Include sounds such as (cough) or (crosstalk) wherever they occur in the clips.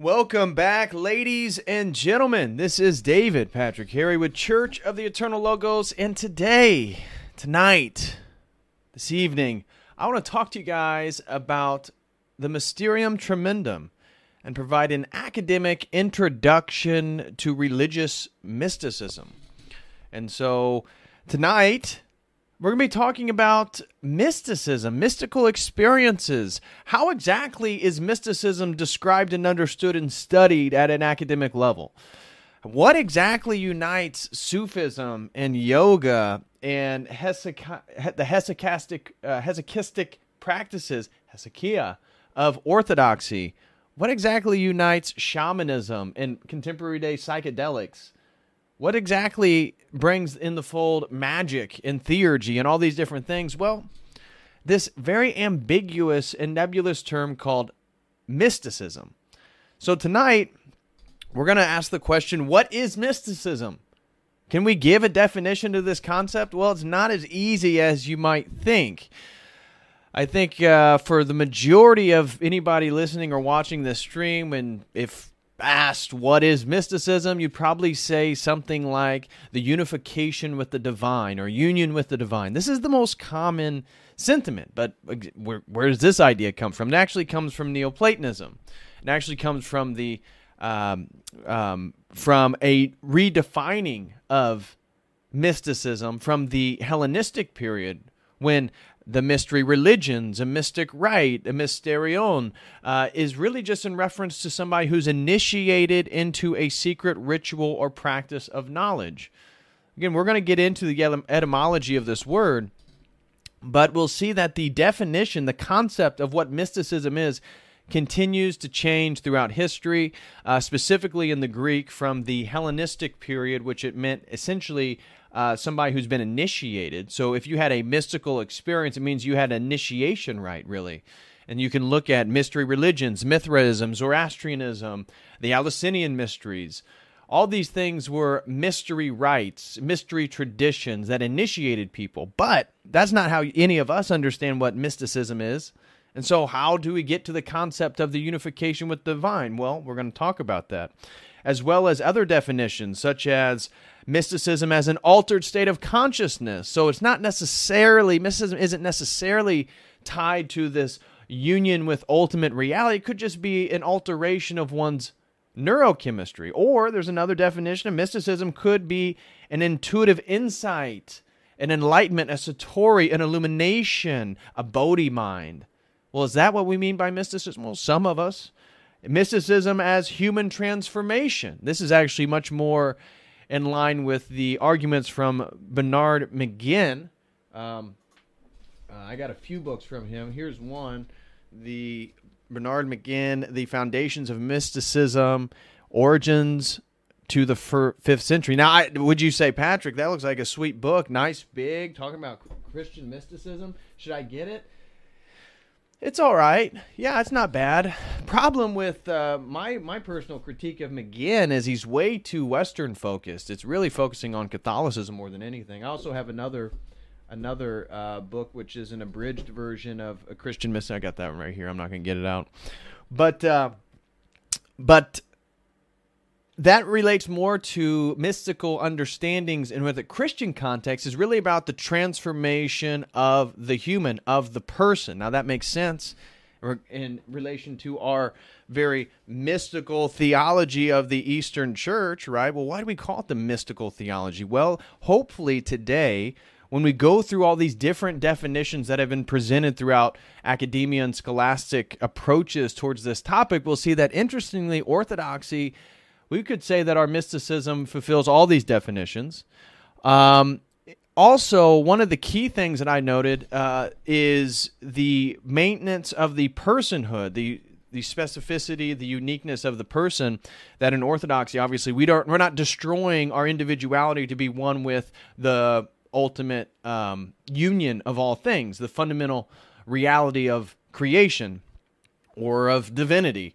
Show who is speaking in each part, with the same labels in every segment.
Speaker 1: Welcome back, ladies and gentlemen. This is David Patrick Harry with Church of the Eternal Logos. And today, tonight, this evening, I want to talk to you guys about the Mysterium Tremendum and provide an academic introduction to religious mysticism. And so, tonight, we're going to be talking about mysticism, mystical experiences. How exactly is mysticism described and understood and studied at an academic level? What exactly unites Sufism and yoga and the hesychastic, uh, hesychistic practices, hesychia, of orthodoxy? What exactly unites shamanism and contemporary day psychedelics? What exactly brings in the fold magic and theurgy and all these different things? Well, this very ambiguous and nebulous term called mysticism. So tonight, we're going to ask the question what is mysticism? Can we give a definition to this concept? Well, it's not as easy as you might think. I think uh, for the majority of anybody listening or watching this stream, and if asked what is mysticism, you'd probably say something like the unification with the divine or union with the divine. This is the most common sentiment, but where, where does this idea come from? It actually comes from Neoplatonism. It actually comes from the um, um, from a redefining of mysticism from the Hellenistic period when the mystery religions, a mystic rite, a mysterion, uh, is really just in reference to somebody who's initiated into a secret ritual or practice of knowledge. Again, we're going to get into the etymology of this word, but we'll see that the definition, the concept of what mysticism is, continues to change throughout history, uh, specifically in the Greek from the Hellenistic period, which it meant essentially uh, somebody who's been initiated. So if you had a mystical experience, it means you had initiation right, really. And you can look at mystery religions, Mithraism, Zoroastrianism, the Eleusinian mysteries. All these things were mystery rites, mystery traditions that initiated people. But that's not how any of us understand what mysticism is. And so, how do we get to the concept of the unification with the divine? Well, we're going to talk about that, as well as other definitions, such as mysticism as an altered state of consciousness. So it's not necessarily, mysticism isn't necessarily tied to this union with ultimate reality. It could just be an alteration of one's neurochemistry. Or there's another definition of mysticism could be an intuitive insight, an enlightenment, a satori, an illumination, a bodhi mind. Well, is that what we mean by mysticism? Well, some of us. Mysticism as human transformation. This is actually much more in line with the arguments from Bernard McGinn. Um, uh, I got a few books from him. Here's one the Bernard McGinn, The Foundations of Mysticism, Origins to the fifth century. Now, I, would you say, Patrick, that looks like a sweet book, nice, big, talking about Christian mysticism? Should I get it? It's all right. Yeah, it's not bad. Problem with uh, my my personal critique of McGinn is he's way too Western focused. It's really focusing on Catholicism more than anything. I also have another another uh, book which is an abridged version of a Christian Mystery. I got that one right here. I'm not going to get it out, but uh, but that relates more to mystical understandings and with a Christian context is really about the transformation of the human, of the person. Now that makes sense in relation to our very mystical theology of the Eastern Church, right? Well, why do we call it the mystical theology? Well, hopefully today, when we go through all these different definitions that have been presented throughout academia and scholastic approaches towards this topic, we'll see that interestingly, orthodoxy we could say that our mysticism fulfills all these definitions. Um, also, one of the key things that I noted uh, is the maintenance of the personhood, the the specificity, the uniqueness of the person. That in Orthodoxy, obviously, we don't we're not destroying our individuality to be one with the ultimate um, union of all things, the fundamental reality of creation or of divinity.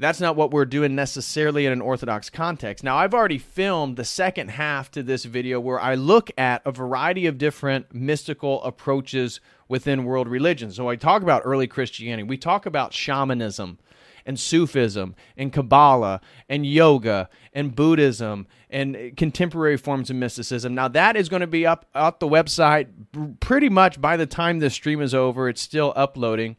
Speaker 1: That's not what we're doing necessarily in an Orthodox context. Now, I've already filmed the second half to this video where I look at a variety of different mystical approaches within world religions. So I talk about early Christianity, we talk about shamanism and Sufism and Kabbalah and yoga and Buddhism and contemporary forms of mysticism. Now that is going to be up up the website pretty much by the time this stream is over. It's still uploading.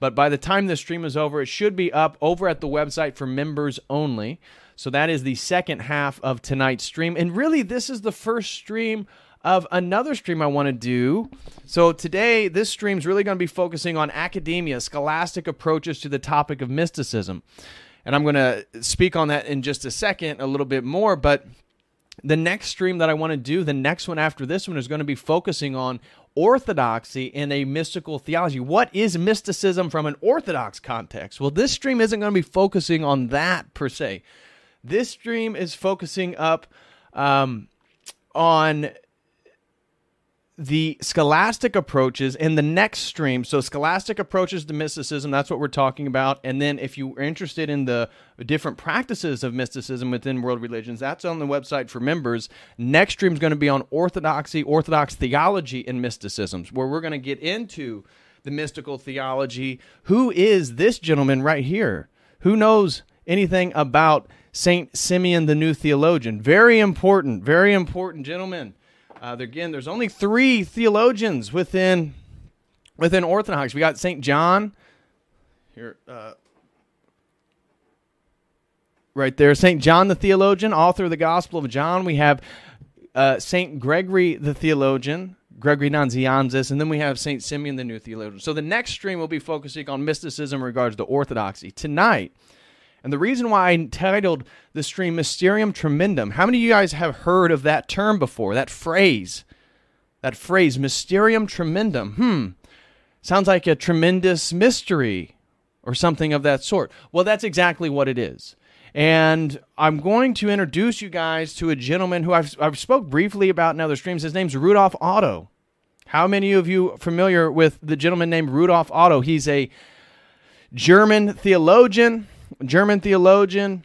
Speaker 1: But by the time the stream is over, it should be up over at the website for members only. So that is the second half of tonight's stream. And really, this is the first stream of another stream I want to do. So today, this stream is really going to be focusing on academia, scholastic approaches to the topic of mysticism. And I'm going to speak on that in just a second, a little bit more. But the next stream that I want to do, the next one after this one, is going to be focusing on orthodoxy in a mystical theology. What is mysticism from an orthodox context? Well, this stream isn't going to be focusing on that per se. This stream is focusing up um, on the scholastic approaches in the next stream. So, scholastic approaches to mysticism, that's what we're talking about. And then, if you are interested in the different practices of mysticism within world religions, that's on the website for members. Next stream is going to be on orthodoxy, orthodox theology, and mysticisms, where we're going to get into the mystical theology. Who is this gentleman right here? Who knows anything about Saint Simeon the New Theologian? Very important, very important gentleman. Uh, again, there's only three theologians within within Orthodox. We got Saint John here, uh, right there. Saint John the theologian, author of the Gospel of John. We have uh, Saint Gregory the theologian. Gregory Nazianzus, and then we have Saint Simeon the New Theologian. So the next stream will be focusing on mysticism in regards to orthodoxy. Tonight, and the reason why I titled the stream Mysterium Tremendum, how many of you guys have heard of that term before, that phrase? That phrase, Mysterium Tremendum. Hmm. Sounds like a tremendous mystery or something of that sort. Well, that's exactly what it is. And I'm going to introduce you guys to a gentleman who I've, I've spoke briefly about in other streams. His name's Rudolf Otto. How many of you familiar with the gentleman named Rudolf Otto? He's a German theologian German theologian.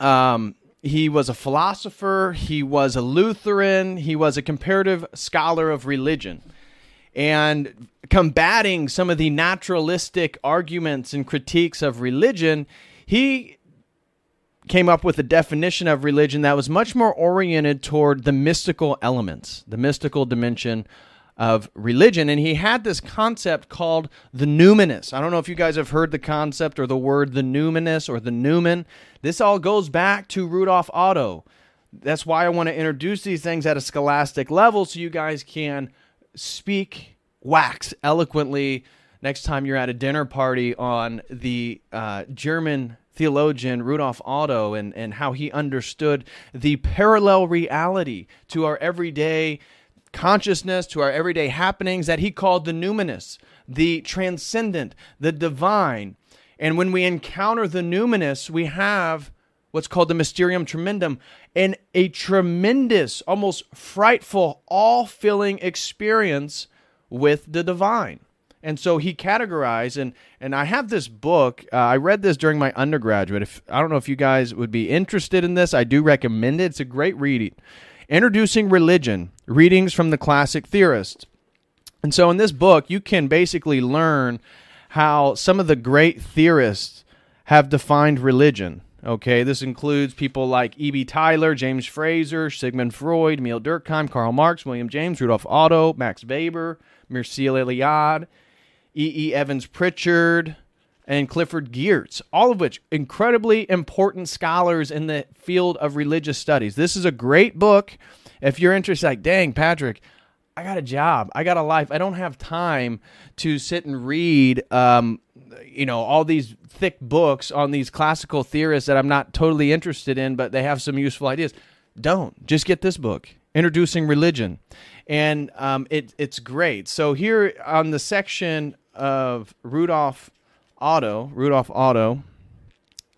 Speaker 1: Um, he was a philosopher. He was a Lutheran. He was a comparative scholar of religion. And combating some of the naturalistic arguments and critiques of religion, he came up with a definition of religion that was much more oriented toward the mystical elements, the mystical dimension of religion. And he had this concept called the numinous. I don't know if you guys have heard the concept or the word the numinous or the numen. This all goes back to Rudolf Otto. That's why I want to introduce these things at a scholastic level so you guys can speak wax eloquently next time you're at a dinner party on the uh, German theologian Rudolf Otto and, and how he understood the parallel reality to our everyday consciousness to our everyday happenings that he called the numinous, the transcendent, the divine. And when we encounter the numinous, we have what's called the mysterium tremendum and a tremendous, almost frightful, all filling experience with the divine. And so he categorized, and and I have this book. Uh, I read this during my undergraduate. If I don't know if you guys would be interested in this, I do recommend it. It's a great reading. Introducing Religion Readings from the Classic Theorists. And so in this book, you can basically learn how some of the great theorists have defined religion. Okay, this includes people like E.B. Tylor, James Frazer, Sigmund Freud, Emile Durkheim, Karl Marx, William James, Rudolf Otto, Max Weber, Mircea Eliade, E.E. Evans Pritchard, and Clifford Geertz, all of which incredibly important scholars in the field of religious studies. This is a great book. If you're interested, like, dang, Patrick, I got a job, I got a life, I don't have time to sit and read, um, you know, all these thick books on these classical theorists that I'm not totally interested in, but they have some useful ideas. Don't just get this book. introducing religion, and um, it, it's great. So here on the section of Rudolf Otto, Rudolf Otto,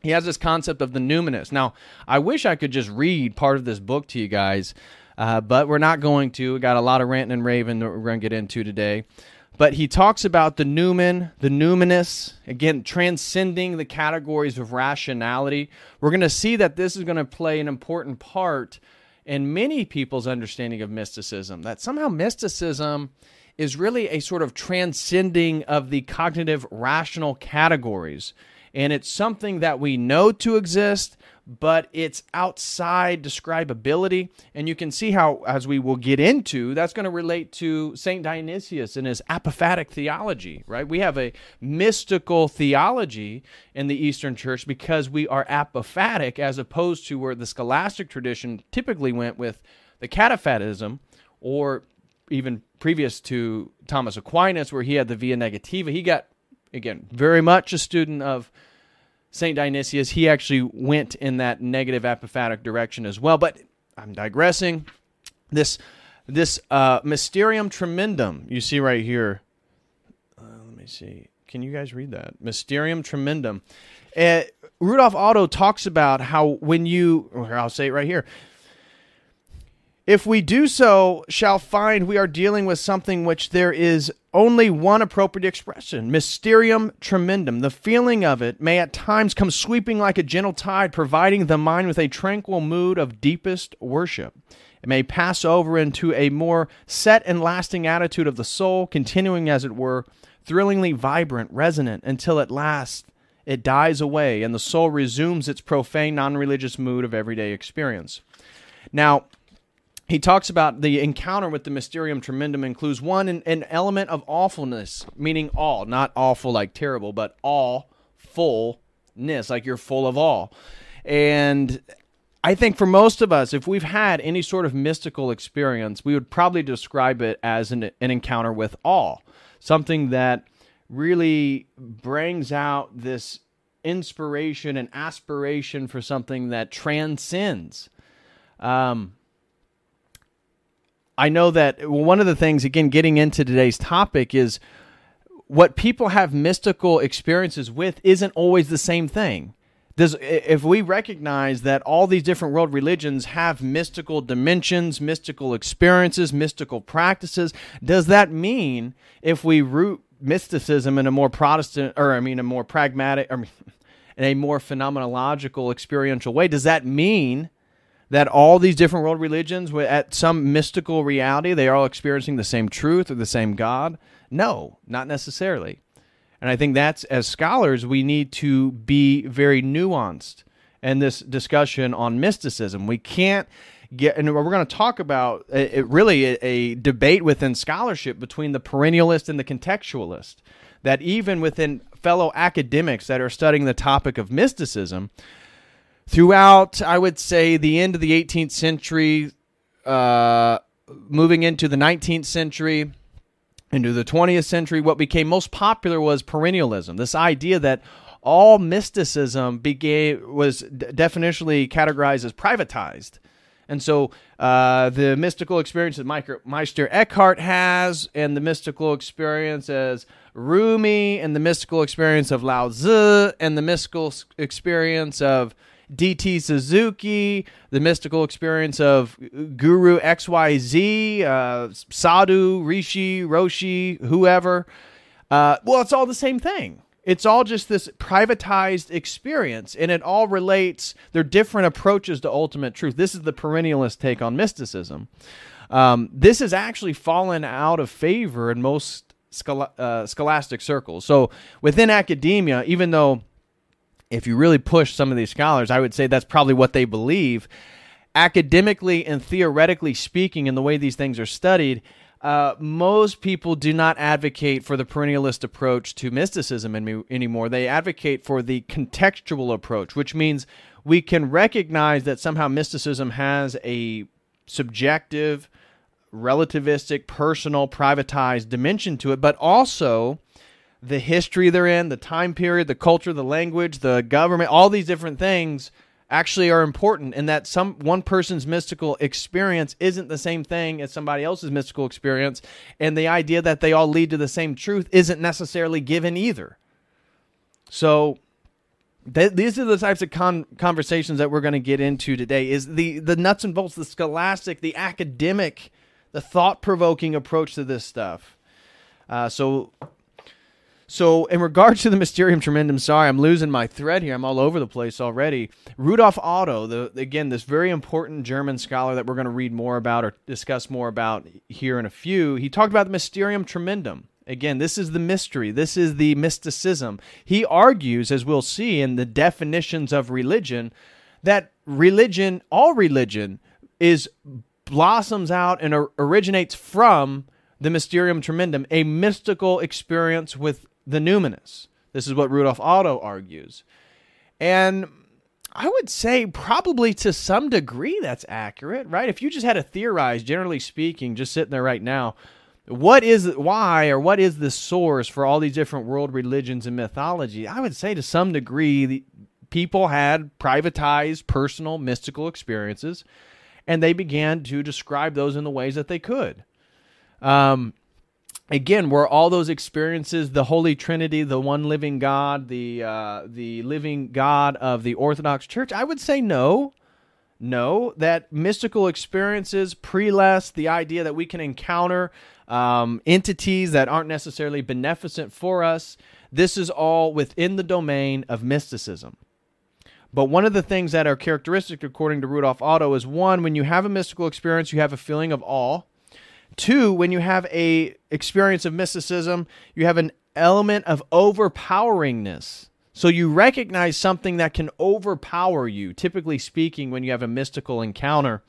Speaker 1: he has this concept of the numinous. Now, I wish I could just read part of this book to you guys, uh, but we're not going to. We got a lot of ranting and raving that we're going to get into today. But he talks about the numen, the numinous, again, transcending the categories of rationality. We're going to see that this is going to play an important part in many people's understanding of mysticism, that somehow mysticism is really a sort of transcending of the cognitive rational categories and it's something that we know to exist, but it's outside describability. And you can see how, as we will get into, that's going to relate to St. Dionysius and his apophatic theology, right? We have a mystical theology in the Eastern Church because we are apophatic, as opposed to where the scholastic tradition typically went with the cataphatism or even previous to Thomas Aquinas, where he had the via negativa. He got, again, very much a student of St. Dionysius, he actually went in that negative apophatic direction as well. But I'm digressing. This this uh, Mysterium Tremendum you see right here. Uh, let me see. Can you guys read that? Mysterium Tremendum. Uh, Rudolf Otto talks about how when you, I'll say it right here. If we do so, shall find we are dealing with something which there is only one appropriate expression mysterium tremendum. The feeling of it may at times come sweeping like a gentle tide, providing the mind with a tranquil mood of deepest worship. It may pass over into a more set and lasting attitude of the soul, continuing, as it were, thrillingly vibrant, resonant, until at last it dies away and the soul resumes its profane, non religious mood of everyday experience. Now, he talks about the encounter with the Mysterium Tremendum includes one an, an element of awfulness, meaning all, not awful like terrible, but all fullness, like you're full of all. And I think for most of us, if we've had any sort of mystical experience, we would probably describe it as an, an encounter with awe, something that really brings out this inspiration and aspiration for something that transcends. Um, I know that one of the things, again, getting into today's topic is what people have mystical experiences with isn't always the same thing. Does if we recognize that all these different world religions have mystical dimensions, mystical experiences, mystical practices, does that mean if we root mysticism in a more Protestant or I mean a more pragmatic or (laughs) in a more phenomenological experiential way, does that mean that all these different world religions, at some mystical reality, they are all experiencing the same truth or the same God? No, not necessarily. And I think that's, as scholars, we need to be very nuanced in this discussion on mysticism. We can't get, and we're going to talk about really a, a debate within scholarship between the perennialist and the contextualist. That even within fellow academics that are studying the topic of mysticism, throughout, I would say, the end of the 18th century, uh, moving into the 19th century, into the 20th century, what became most popular was perennialism. This idea that all mysticism began was definitionally categorized as privatized. And so uh, the mystical experience that Meister Eckhart has, and the mystical experience as Rumi, and the mystical experience of Lao Tzu, and the mystical experience of DT Suzuki, the mystical experience of Guru XYZ, uh, Sadhu, Rishi, Roshi, whoever. Uh, well, it's all the same thing. It's all just this privatized experience, and it all relates. They're different approaches to ultimate truth. This is the perennialist take on mysticism. Um, this has actually fallen out of favor in most schol- uh, scholastic circles. So within academia, even though if you really push some of these scholars, I would say that's probably what they believe. Academically and theoretically speaking, in the way these things are studied, uh, most people do not advocate for the perennialist approach to mysticism any, anymore. They advocate for the contextual approach, which means we can recognize that somehow mysticism has a subjective, relativistic, personal, privatized dimension to it, but also the history they're in, the time period, the culture, the language, the government, all these different things actually are important and that some one person's mystical experience isn't the same thing as somebody else's mystical experience and the idea that they all lead to the same truth isn't necessarily given either. So th- these are the types of con- conversations that we're going to get into today is the the nuts and bolts the scholastic the academic the thought-provoking approach to this stuff. Uh, so so, in regards to the Mysterium Tremendum, sorry, I'm losing my thread here. I'm all over the place already. Rudolf Otto, the, again, this very important German scholar that we're going to read more about or discuss more about here in a few, he talked about the Mysterium Tremendum. Again, this is the mystery. This is the mysticism. He argues, as we'll see in the definitions of religion, that religion, all religion, is blossoms out and originates from the Mysterium Tremendum, a mystical experience with the numinous. This is what Rudolf Otto argues. And I would say probably to some degree that's accurate, right? If you just had to theorize, generally speaking, just sitting there right now, what is why or what is the source for all these different world religions and mythology? I would say to some degree people had privatized personal mystical experiences and they began to describe those in the ways that they could. Um, again were all those experiences the holy trinity the one living god the uh, the living god of the orthodox church? I would say no. No that mystical experiences prelest the idea that we can encounter um, entities that aren't necessarily beneficent for us this is all within the domain of mysticism. But one of the things that are characteristic according to rudolf otto is one when you have a mystical experience you have a feeling of awe Two, when you have a experience of mysticism, you have an element of overpoweringness. So you recognize something that can overpower you, typically speaking, when you have a mystical encounter.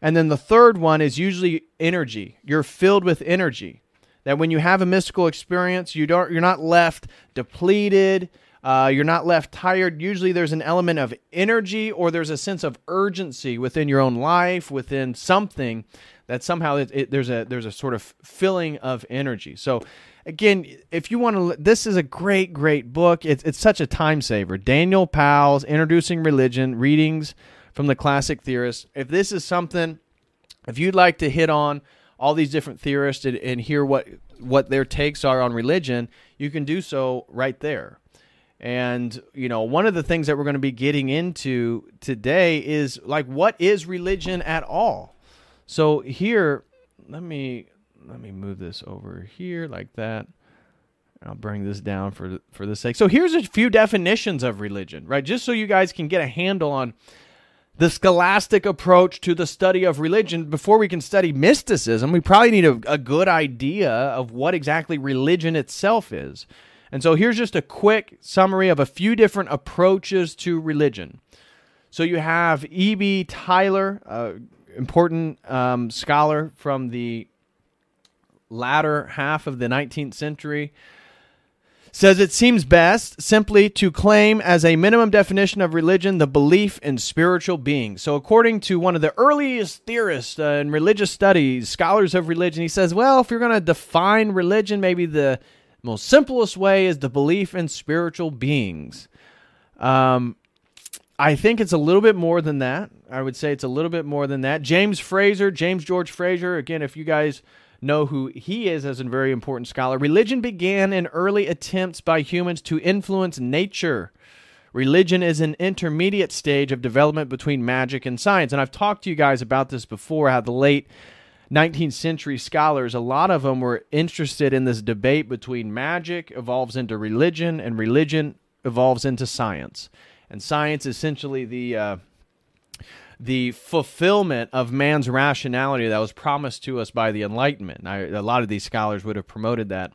Speaker 1: And then the third one is usually energy. You're filled with energy. That when you have a mystical experience, you don't you're not left depleted, uh, you're not left tired. Usually there's an element of energy or there's a sense of urgency within your own life, within something that somehow it, it, there's a there's a sort of filling of energy. So again, if you want to, this is a great great book. It's it's such a time saver. Daniel Pals' Introducing Religion readings from the classic theorists. If this is something, if you'd like to hit on all these different theorists and, and hear what what their takes are on religion, you can do so right there. And, you know, one of the things that we're going to be getting into today is like, what is religion at all? So here, let me let me move this over here like that. I'll bring this down for for the sake. So here's a few definitions of religion, right? Just so you guys can get a handle on the scholastic approach to the study of religion. Before we can study mysticism, we probably need a, a good idea of what exactly religion itself is. And so here's just a quick summary of a few different approaches to religion. So you have E.B. Tylor, uh, important um, scholar from the latter half of the 19th century says it seems best simply to claim as a minimum definition of religion the belief in spiritual beings. So, according to one of the earliest theorists uh, in religious studies, scholars of religion, he says, well, if you're going to define religion, maybe the most simplest way is the belief in spiritual beings. Um, I think it's a little bit more than that. I would say it's a little bit more than that. James Frazer, James George Frazer, again, if you guys know who he is as a very important scholar, religion began in early attempts by humans to influence nature. Religion is an intermediate stage of development between magic and science. And I've talked to you guys about this before, how the late 19th century scholars, a lot of them were interested in this debate between magic evolves into religion and religion evolves into science. And science is essentially the uh, the fulfillment of man's rationality that was promised to us by the Enlightenment. I, a lot of these scholars would have promoted that.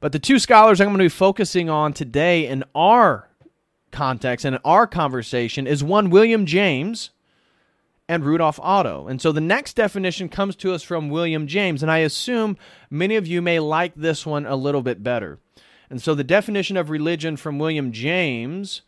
Speaker 1: But the two scholars I'm going to be focusing on today in our context and in our conversation is one William James and Rudolf Otto. And so the next definition comes to us from William James, and I assume many of you may like this one a little bit better. And so the definition of religion from William James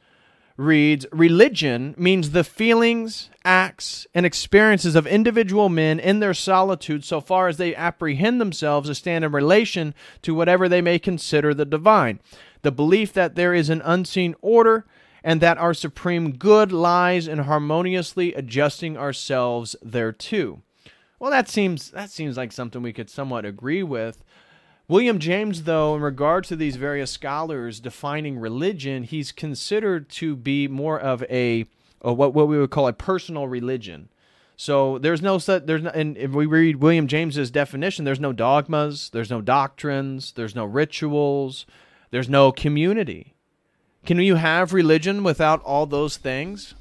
Speaker 1: reads Religion means the feelings, acts, and experiences of individual men in their solitude so far as they apprehend themselves as stand in relation to whatever they may consider the divine. The belief that there is an unseen order and that our supreme good lies in harmoniously adjusting ourselves thereto. Well, that seems that seems like something we could somewhat agree with. William James, though, in regard to these various scholars defining religion, he's considered to be more of a, a what what we would call a personal religion. So there's no such there's no, and if we read William James's definition, there's no dogmas, there's no doctrines, there's no rituals, there's no community. Can you have religion without all those things?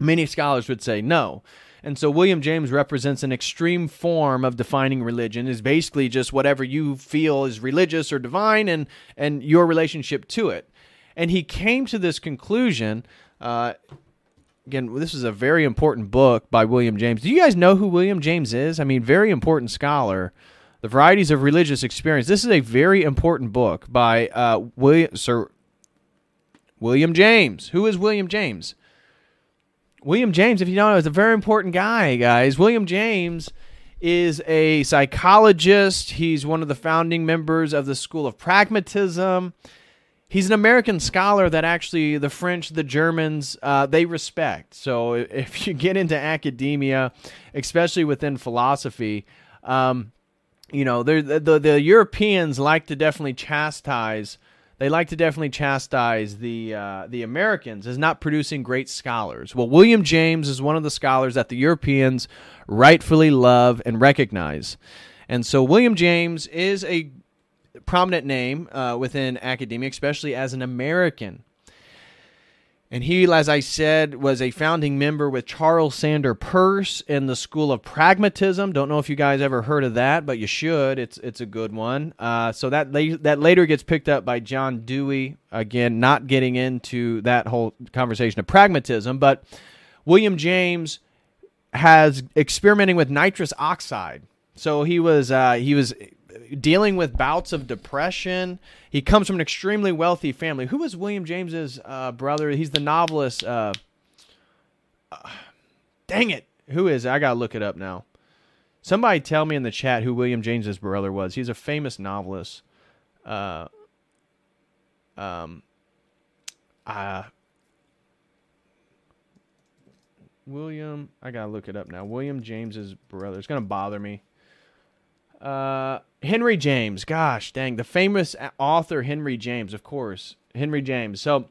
Speaker 1: Many scholars would say no. And so William James represents an extreme form of defining religion is basically just whatever you feel is religious or divine and and your relationship to it. And he came to this conclusion uh, again, this is a very important book by William James. Do you guys know who William James is? I mean, very important scholar. The Varieties of Religious Experience. This is a very important book by uh, William, Sir William James. Who is William James? William James, if you don't know, is a very important guy, guys. William James is a psychologist. He's one of the founding members of the School of Pragmatism. He's an American scholar that actually the French, the Germans, uh, they respect. So if you get into academia, especially within philosophy, um, you know, the, the the Europeans like to definitely chastise they like to definitely chastise the uh, the Americans as not producing great scholars. Well, William James is one of the scholars that the Europeans rightfully love and recognize, and so William James is a prominent name uh, within academia, especially as an American. And he, as I said, was a founding member with Charles Sanders Peirce in the School of Pragmatism. Don't know if you guys ever heard of that, but you should. It's it's a good one. Uh, so that la- that later gets picked up by John Dewey. Again, not getting into that whole conversation of pragmatism, but William James has experimenting with nitrous oxide. So he was uh, he was dealing with bouts of depression. He comes from an extremely wealthy family. Who was William James's uh, brother? He's the novelist. Uh, uh, (sighs) dang it! Who is? It? I gotta look it up now. Somebody tell me in the chat who William James's brother was. He's a famous novelist. Uh, um, uh, William, I gotta look it up now. William James's brother. It's gonna bother me. Uh, Henry James. Gosh, dang, the famous author Henry James, of course, Henry James. So,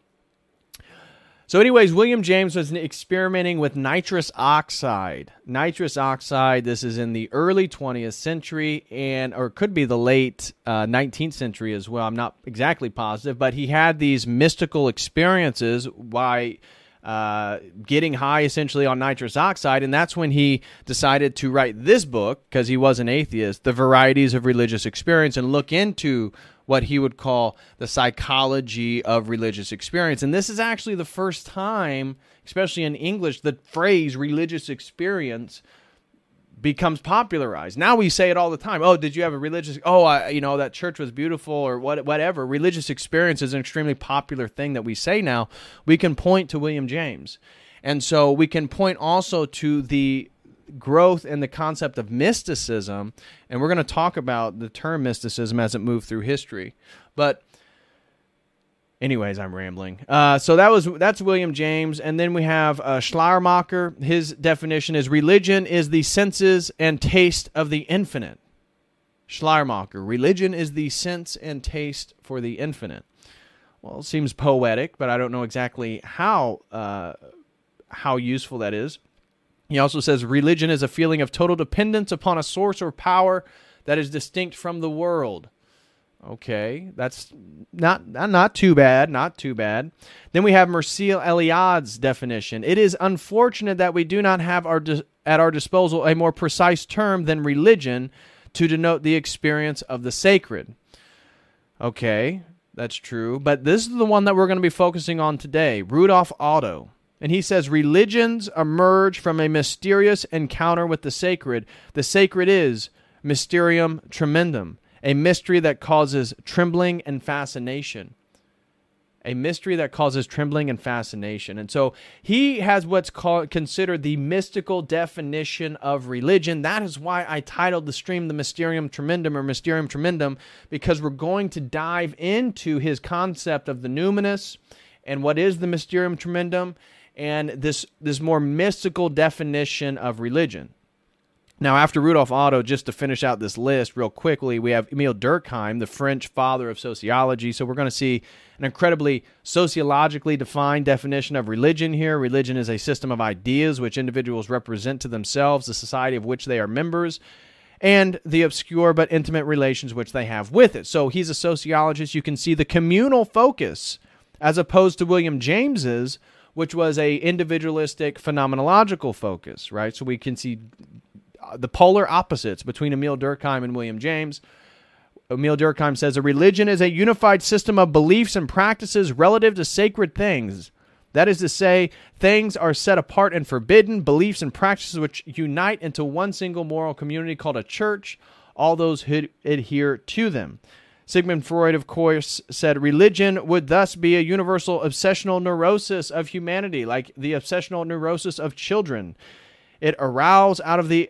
Speaker 1: so anyways, William James was experimenting with nitrous oxide. Nitrous oxide. This is in the early 20th century, and or could be the late uh, 19th century as well. I'm not exactly positive, but he had these mystical experiences by uh, getting high essentially on nitrous oxide. And that's when he decided to write this book, because he was an atheist, The Varieties of Religious Experience, and look into what he would call the psychology of religious experience. And this is actually the first time, especially in English, the phrase religious experience becomes popularized. Now we say it all the time. Oh, did you have a religious? Oh, I, you know that church was beautiful or what, whatever. Religious experience is an extremely popular thing that we say now. We can point to William James, and so we can point also to the growth in the concept of mysticism, and we're going to talk about the term mysticism as it moved through history, but Anyways, I'm rambling. Uh, so that was that's William James, and then we have uh, Schleiermacher. His definition is religion is the senses and taste of the infinite. Schleiermacher, religion is the sense and taste for the infinite. Well, it seems poetic, but I don't know exactly how uh, how useful that is. He also says religion is a feeling of total dependence upon a source or power that is distinct from the world. Okay, that's not not too bad, not too bad. Then we have Mircea Eliade's definition. It is unfortunate that we do not have our di- at our disposal a more precise term than religion to denote the experience of the sacred. Okay, that's true, but this is the one that we're going to be focusing on today. Rudolf Otto. And he says religions emerge from a mysterious encounter with the sacred. The sacred is mysterium tremendum a mystery that causes trembling and fascination. A mystery that causes trembling and fascination. And so he has what's called considered the mystical definition of religion. That is why I titled the stream the Mysterium Tremendum or Mysterium Tremendum, because we're going to dive into his concept of the numinous and what is the Mysterium Tremendum and this this more mystical definition of religion. Now, after Rudolf Otto, just to finish out this list real quickly, we have Emile Durkheim, the French father of sociology. So we're going to see an incredibly sociologically defined definition of religion here. Religion is a system of ideas which individuals represent to themselves, the society of which they are members, and the obscure but intimate relations which they have with it. So he's a sociologist. You can see the communal focus as opposed to William James's, which was a individualistic phenomenological focus, right? So we can see Uh, the polar opposites between Emile Durkheim and William James. Emile Durkheim says a religion is a unified system of beliefs and practices relative to sacred things. That is to say, things are set apart and forbidden, beliefs and practices which unite into one single moral community called a church, all those who adhere to them. Sigmund Freud, of course, said religion would thus be a universal obsessional neurosis of humanity, like the obsessional neurosis of children. It aroused out of the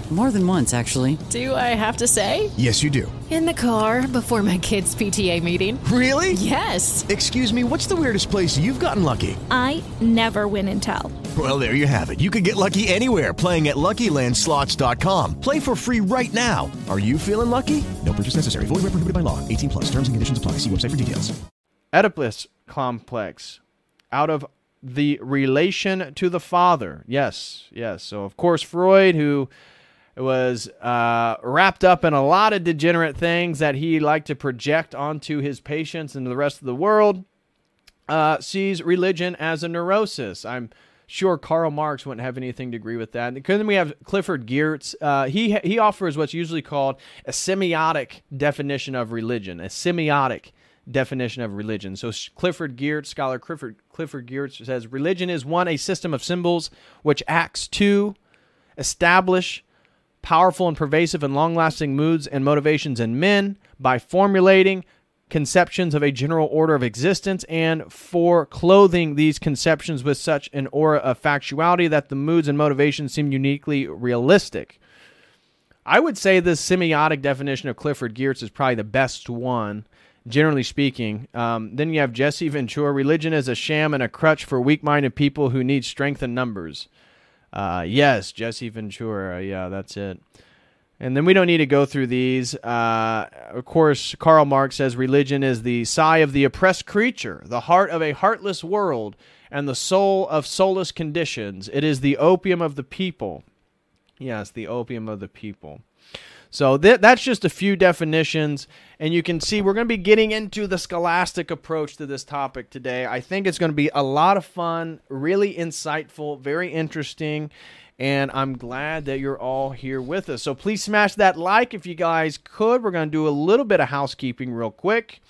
Speaker 2: More than once, actually.
Speaker 3: Do I have to say?
Speaker 4: Yes, you do.
Speaker 3: In the car before my kids' PTA meeting.
Speaker 4: Really?
Speaker 3: Yes.
Speaker 4: Excuse me, what's the weirdest place you've gotten lucky?
Speaker 5: I never win and tell.
Speaker 4: Well, there you have it. You can get lucky anywhere playing at LuckyLandSlots.com. Play for free right now. Are you feeling lucky? No purchase necessary. Void where prohibited by law. 18 plus. Terms and conditions apply. See website for details.
Speaker 1: Oedipus complex out of the relation to the father. Yes, yes. So, of course, Freud, who was uh, wrapped up in a lot of degenerate things that he liked to project onto his patients and the rest of the world, uh, sees religion as a neurosis. I'm sure Karl Marx wouldn't have anything to agree with that. And then we have Clifford Geertz. Uh, he he offers what's usually called a semiotic definition of religion. A semiotic definition of religion. So Clifford Geertz, scholar Clifford Clifford Geertz says religion is one a system of symbols which acts to establish powerful and pervasive and long-lasting moods and motivations in men by formulating conceptions of a general order of existence and for clothing these conceptions with such an aura of factuality that the moods and motivations seem uniquely realistic. I would say the semiotic definition of Clifford Geertz is probably the best one, generally speaking. Um, then you have Jesse Ventura. Religion is a sham and a crutch for weak minded people who need strength in numbers. Uh, yes, Jesse Ventura. Yeah, that's it. And then we don't need to go through these. Uh, of course, Karl Marx says religion is the sigh of the oppressed creature, the heart of a heartless world, and the soul of soulless conditions. It is the opium of the people. Yes, the opium of the people. So th- that's just a few definitions, and you can see we're going to be getting into the scholastic approach to this topic today. I think it's going to be a lot of fun, really insightful, very interesting, and I'm glad that you're all here with us. So please smash that like if you guys could. We're going to do a little bit of housekeeping real quick.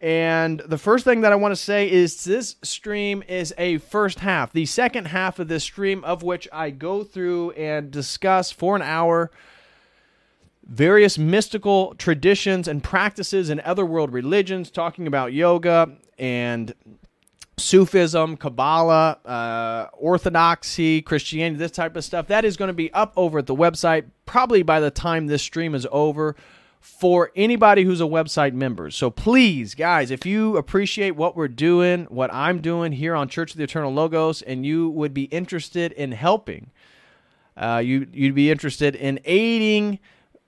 Speaker 1: And the first thing that I want to say is this stream is a first half. The second half of this stream, of which I go through and discuss for an hour various mystical traditions and practices in other world religions, talking about yoga and Sufism, Kabbalah, uh, Orthodoxy, Christianity, this type of stuff. That is going to be up over at the website probably by the time this stream is over for anybody who's a website member. So please, guys, if you appreciate what we're doing, what I'm doing here on Church of the Eternal Logos, and you would be interested in helping, uh, you, you'd be interested in aiding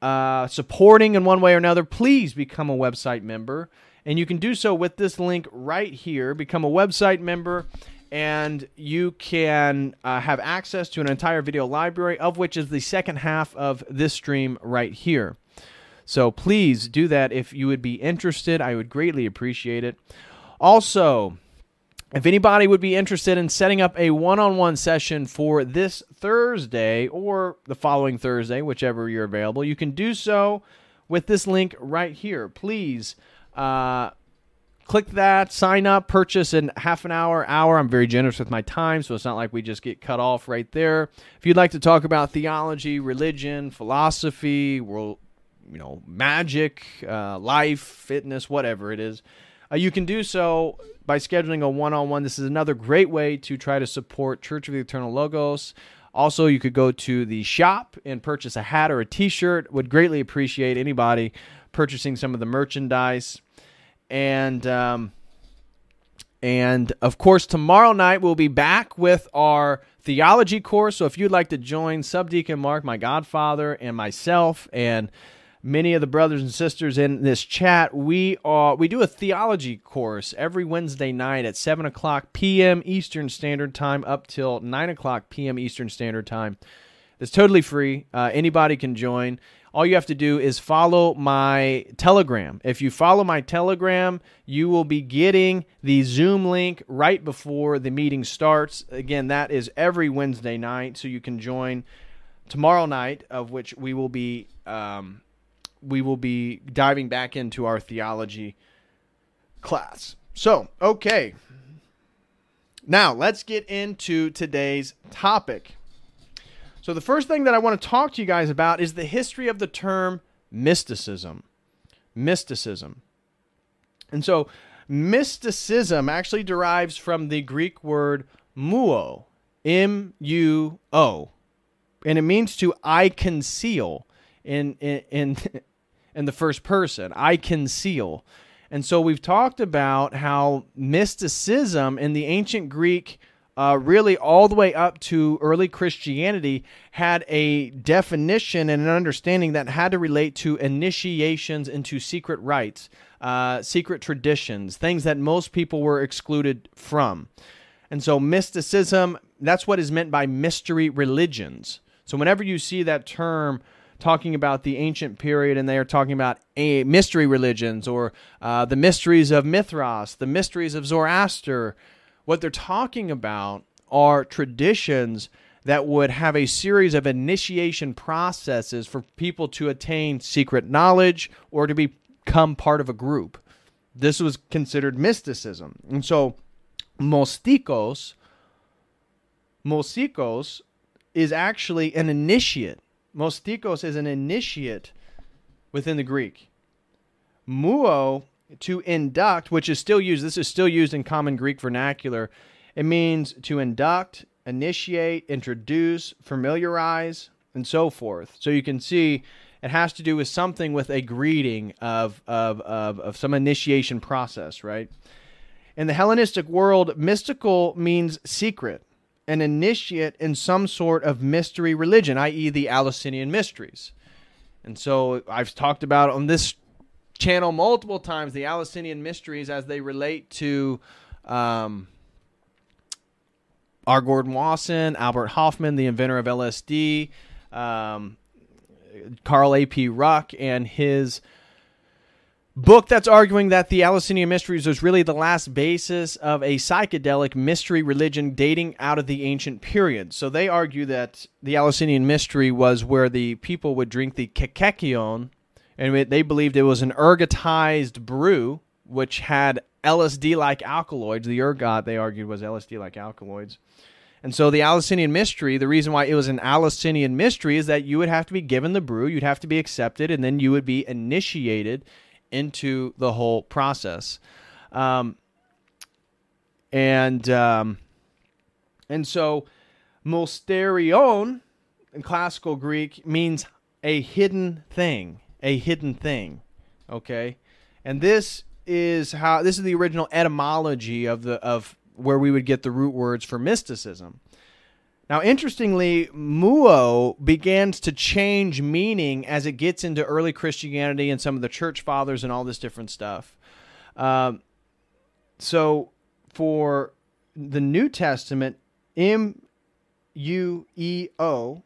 Speaker 1: uh, supporting in one way or another, please become a website member. And you can do so with this link right here. Become a website member, and you can uh, have access to an entire video library, of which is the second half of this stream right here. So please do that if you would be interested. I would greatly appreciate it. Also, if anybody would be interested in setting up a one-on-one session for this Thursday or the following Thursday, whichever you're available, you can do so with this link right here. Please uh, click that, sign up, purchase in half an hour, hour. I'm very generous with my time, so it's not like we just get cut off right there. If you'd like to talk about theology, religion, philosophy, world, you know, magic, uh, life, fitness, whatever it is, uh, you can do so by scheduling a one-on-one. This is another great way to try to support Church of the Eternal Logos. Also, you could go to the shop and purchase a hat or a T-shirt. Would greatly appreciate anybody purchasing some of the merchandise. And um, and of course, tomorrow night we'll be back with our theology course. So if you'd like to join Subdeacon Mark, my godfather, and myself, and many of the brothers and sisters in this chat, we are we do a theology course every Wednesday night at seven o'clock p.m. Eastern Standard Time up till nine o'clock p.m. Eastern Standard Time. It's totally free. Uh, anybody can join. All you have to do is follow my Telegram. If you follow my Telegram, you will be getting the Zoom link right before the meeting starts. Again, that is every Wednesday night, so you can join tomorrow night, of which we will be um, we will be diving back into our theology class. So, okay. Now, let's get into today's topic. So, the first thing that I want to talk to you guys about is the history of the term mysticism. Mysticism. And so, mysticism actually derives from the Greek word muo, M U O, and it means to I conceal in in (laughs) in, the first person. I conceal. And so we've talked about how mysticism in the ancient Greek, uh, really all the way up to early Christianity, had a definition and an understanding that had to relate to initiations into secret rites, uh, secret traditions, things that most people were excluded from. And so mysticism, that's what is meant by mystery religions. So whenever you see that term, talking about the ancient period and they are talking about a mystery religions or uh, the mysteries of Mithras, the mysteries of Zoroaster. What they're talking about are traditions that would have a series of initiation processes for people to attain secret knowledge or to become part of a group. This was considered mysticism. And so, Mostikos, Mosikos is actually an initiate Mostikos is an initiate within the Greek. Muo, to induct, which is still used, this is still used in common Greek vernacular. It means to induct, initiate, introduce, familiarize, and so forth. So you can see it has to do with something with a greeting of, of, of, of some initiation process, right? In the Hellenistic world, mystical means secret an initiate in some sort of mystery religion, i.e., the Eleusinian mysteries. And so I've talked about on this channel multiple times the Eleusinian mysteries as they relate to um, R. Gordon Wasson, Albert Hofmann, the inventor of LSD, um, Carl A.P. Ruck, and his book that's arguing that the Eleusinian Mysteries was really the last basis of a psychedelic mystery religion dating out of the ancient period. So they argue that the Eleusinian Mystery was where the people would drink the kykeon, and they believed it was an ergotized brew which had LSD-like alkaloids. The ergot, they argued, was LSD-like alkaloids. And so the Eleusinian mystery, the reason why it was an Eleusinian mystery is that you would have to be given the brew, you'd have to be accepted, and then you would be initiated into the whole process. Um, and um, and so mysterion in classical Greek means a hidden thing, a hidden thing. Okay, and this is how this is the original etymology of the of where we would get the root words for mysticism. Now, interestingly, muo begins to change meaning as it gets into early Christianity and some of the church fathers and all this different stuff. Um, so, for the New Testament, M U E O,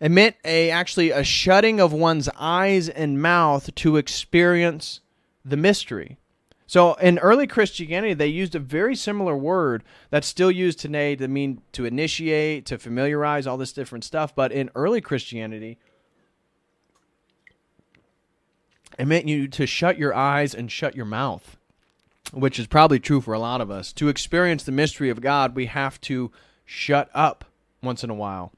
Speaker 1: it meant a actually a shutting of one's eyes and mouth to experience the mystery. So in early Christianity, they used a very similar word that's still used today to mean to initiate, to familiarize, all this different stuff. But in early Christianity, it meant you to shut your eyes and shut your mouth, which is probably true for a lot of us. To experience the mystery of God, we have to shut up once in a while.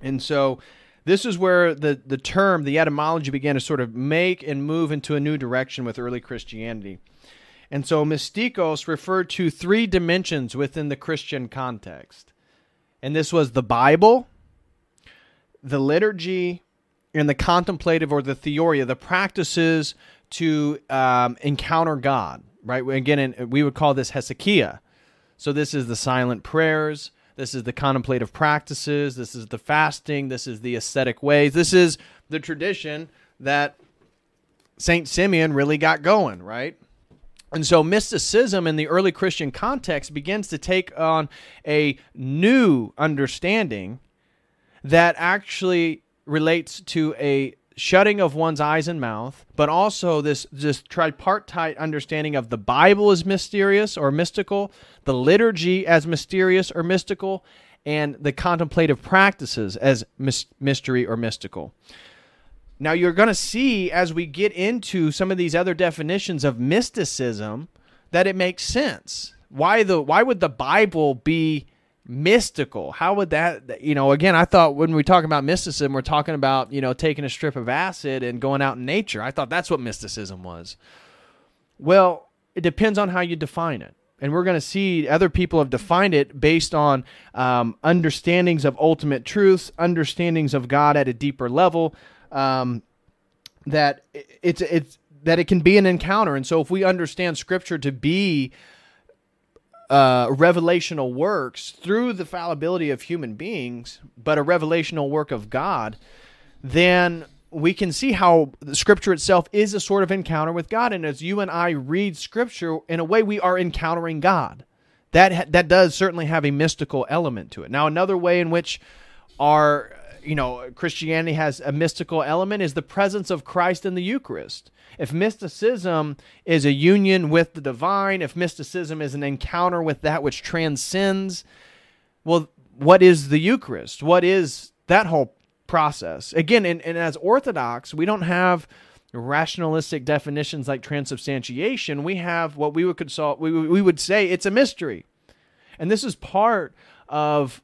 Speaker 1: And so this is where the, the term, the etymology began to sort of make and move into a new direction with early Christianity. And so mystikos referred to three dimensions within the Christian context. And this was the Bible, the liturgy, and the contemplative or the theoria, the practices to um, encounter God, right? Again, in, we would call this hesychia. So this is the silent prayers. This is the contemplative practices. This is the fasting. This is the ascetic ways. This is the tradition that St. Simeon really got going, right? And so mysticism in the early Christian context begins to take on a new understanding that actually relates to a shutting of one's eyes and mouth, but also this this tripartite understanding of the Bible as mysterious or mystical, the liturgy as mysterious or mystical, and the contemplative practices as mystery or mystical. Now, you're going to see as we get into some of these other definitions of mysticism that it makes sense. Why the why would the Bible be mystical? How would that you know, again, I thought when we talk about mysticism, we're talking about, you know, taking a strip of acid and going out in nature. I thought that's what mysticism was. Well, it depends on how you define it. And we're going to see other people have defined it based on um, understandings of ultimate truths, understandings of God at a deeper level, um, that it's it's that it can be an encounter. And so, if we understand Scripture to be uh, revelational works through the fallibility of human beings, but a revelational work of God, then we can see how Scripture itself is a sort of encounter with God. And as you and I read Scripture, in a way, we are encountering God. That that does certainly have a mystical element to it. Now, another way in which our you know, Christianity has a mystical element is the presence of Christ in the Eucharist. If mysticism is a union with the divine, if mysticism is an encounter with that which transcends, well, what is the Eucharist? What is that whole process? Again, and, and as Orthodox, we don't have rationalistic definitions like transubstantiation. We have what we would consult, we, we would say it's a mystery. And this is part of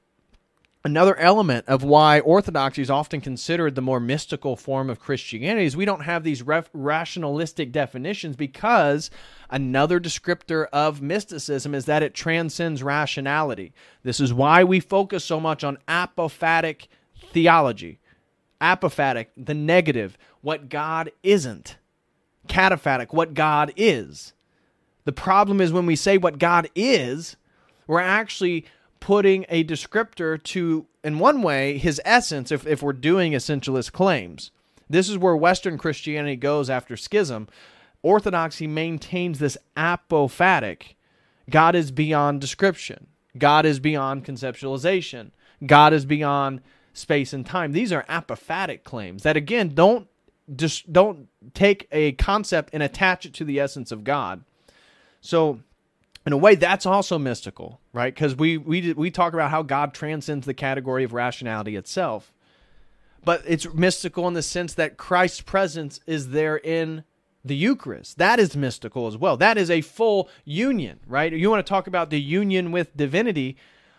Speaker 1: another element of why orthodoxy is often considered the more mystical form of Christianity is we don't have these ref- rationalistic definitions because another descriptor of mysticism is that it transcends rationality. This is why we focus so much on apophatic theology. Apophatic, the negative, what God isn't. Cataphatic, what God is. The problem is when we say what God is, we're actually putting a descriptor to, in one way, his essence if, if we're doing essentialist claims. This is where Western Christianity goes after schism. Orthodoxy maintains this apophatic God is beyond description, God is beyond conceptualization, God is beyond space and time. These are apophatic claims that, again, don't just don't take a concept and attach it to the essence of God. So in a way that's also mystical right? Because we we we talk about how god transcends the category of rationality itself. But it's mystical in the sense that christ's presence is there in the eucharist. That is mystical as well. That is a full union right? You want to talk about the union with divinity?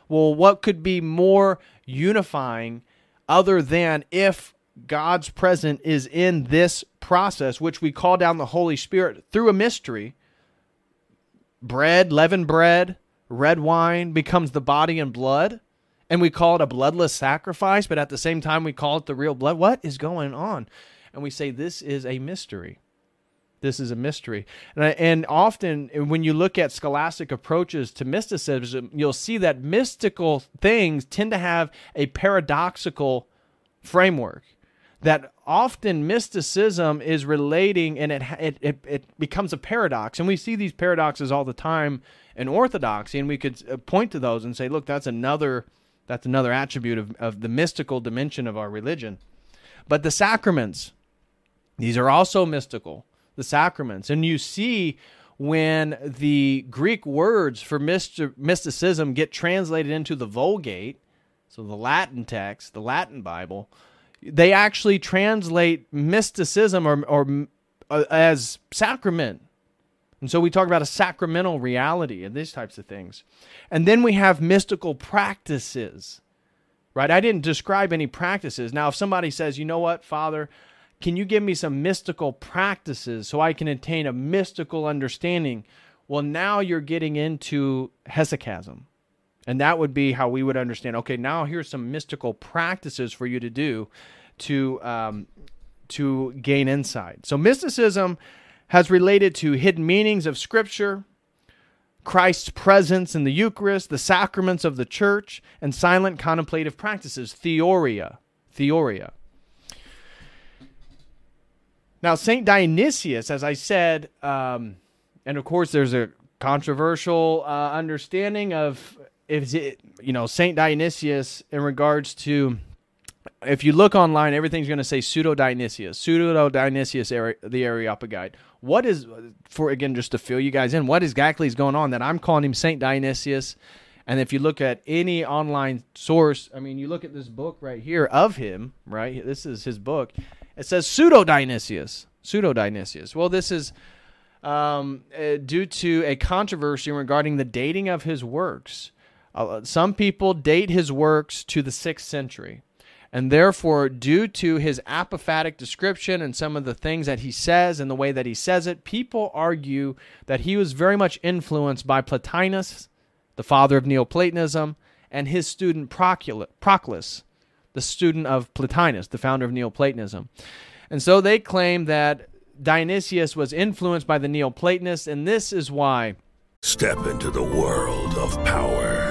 Speaker 1: Well what could be more unifying other than if god's presence is in this process which we call down the holy spirit through a mystery bread, leavened bread, red wine becomes the body and blood, and we call it a bloodless sacrifice, but at the same time we call it the real blood. What is going on? And we say this is a mystery. This is a mystery. And, I, and often when you look at scholastic approaches to mysticism, you'll see that mystical things tend to have a paradoxical framework that often mysticism is relating and it, it, it, it, becomes a paradox. And we see these paradoxes all the time in orthodoxy, and we could uh, point to those and say, look, that's another, that's another attribute of, of the mystical dimension of our religion. But the sacraments, these are also mystical, the sacraments. And you see when the Greek words for mysticism get translated into the Vulgate, so the Latin text, the Latin Bible, they actually translate mysticism or, or uh, as sacrament. And so we talk about a sacramental reality and these types of things. And then we have mystical practices, right? I didn't describe any practices. Now, if somebody says, you know what, Father, can you give me some mystical practices so I can attain a mystical understanding? Well, now you're getting into hesychasm. And that would be how we would understand okay, now here's some mystical practices for you to do to, um, to gain insight. So, mysticism has related to hidden meanings of Scripture, Christ's presence in the Eucharist, the sacraments of the church, and silent contemplative practices, theoria. Theoria. Now, St. Dionysius, as I said, um, and of course, there's a controversial uh, understanding of if it, you know Saint Dionysius in regards to if you look online, everything's going to say pseudo Dionysius, pseudo Dionysius, the Areopagite. What is for again just to fill you guys in? What exactly is going on that I'm calling him Saint Dionysius? And if you look at any online source, I mean, you look at this book right here of him, right? This is his book. It says pseudo Dionysius. Pseudo Dionysius. Well, this is um, uh, due to a controversy regarding the dating of his works. Uh, some people date his works to the sixth century. And therefore, due to his apophatic description and some of the things that he says and the way that he says it, people argue that he was very much influenced by Plotinus, the father of Neoplatonism, and his student Proclus, the student of Plotinus, the founder of Neoplatonism. And so they claim that Dionysius was influenced by the Neoplatonists, and this is why.
Speaker 6: Step into the world of power,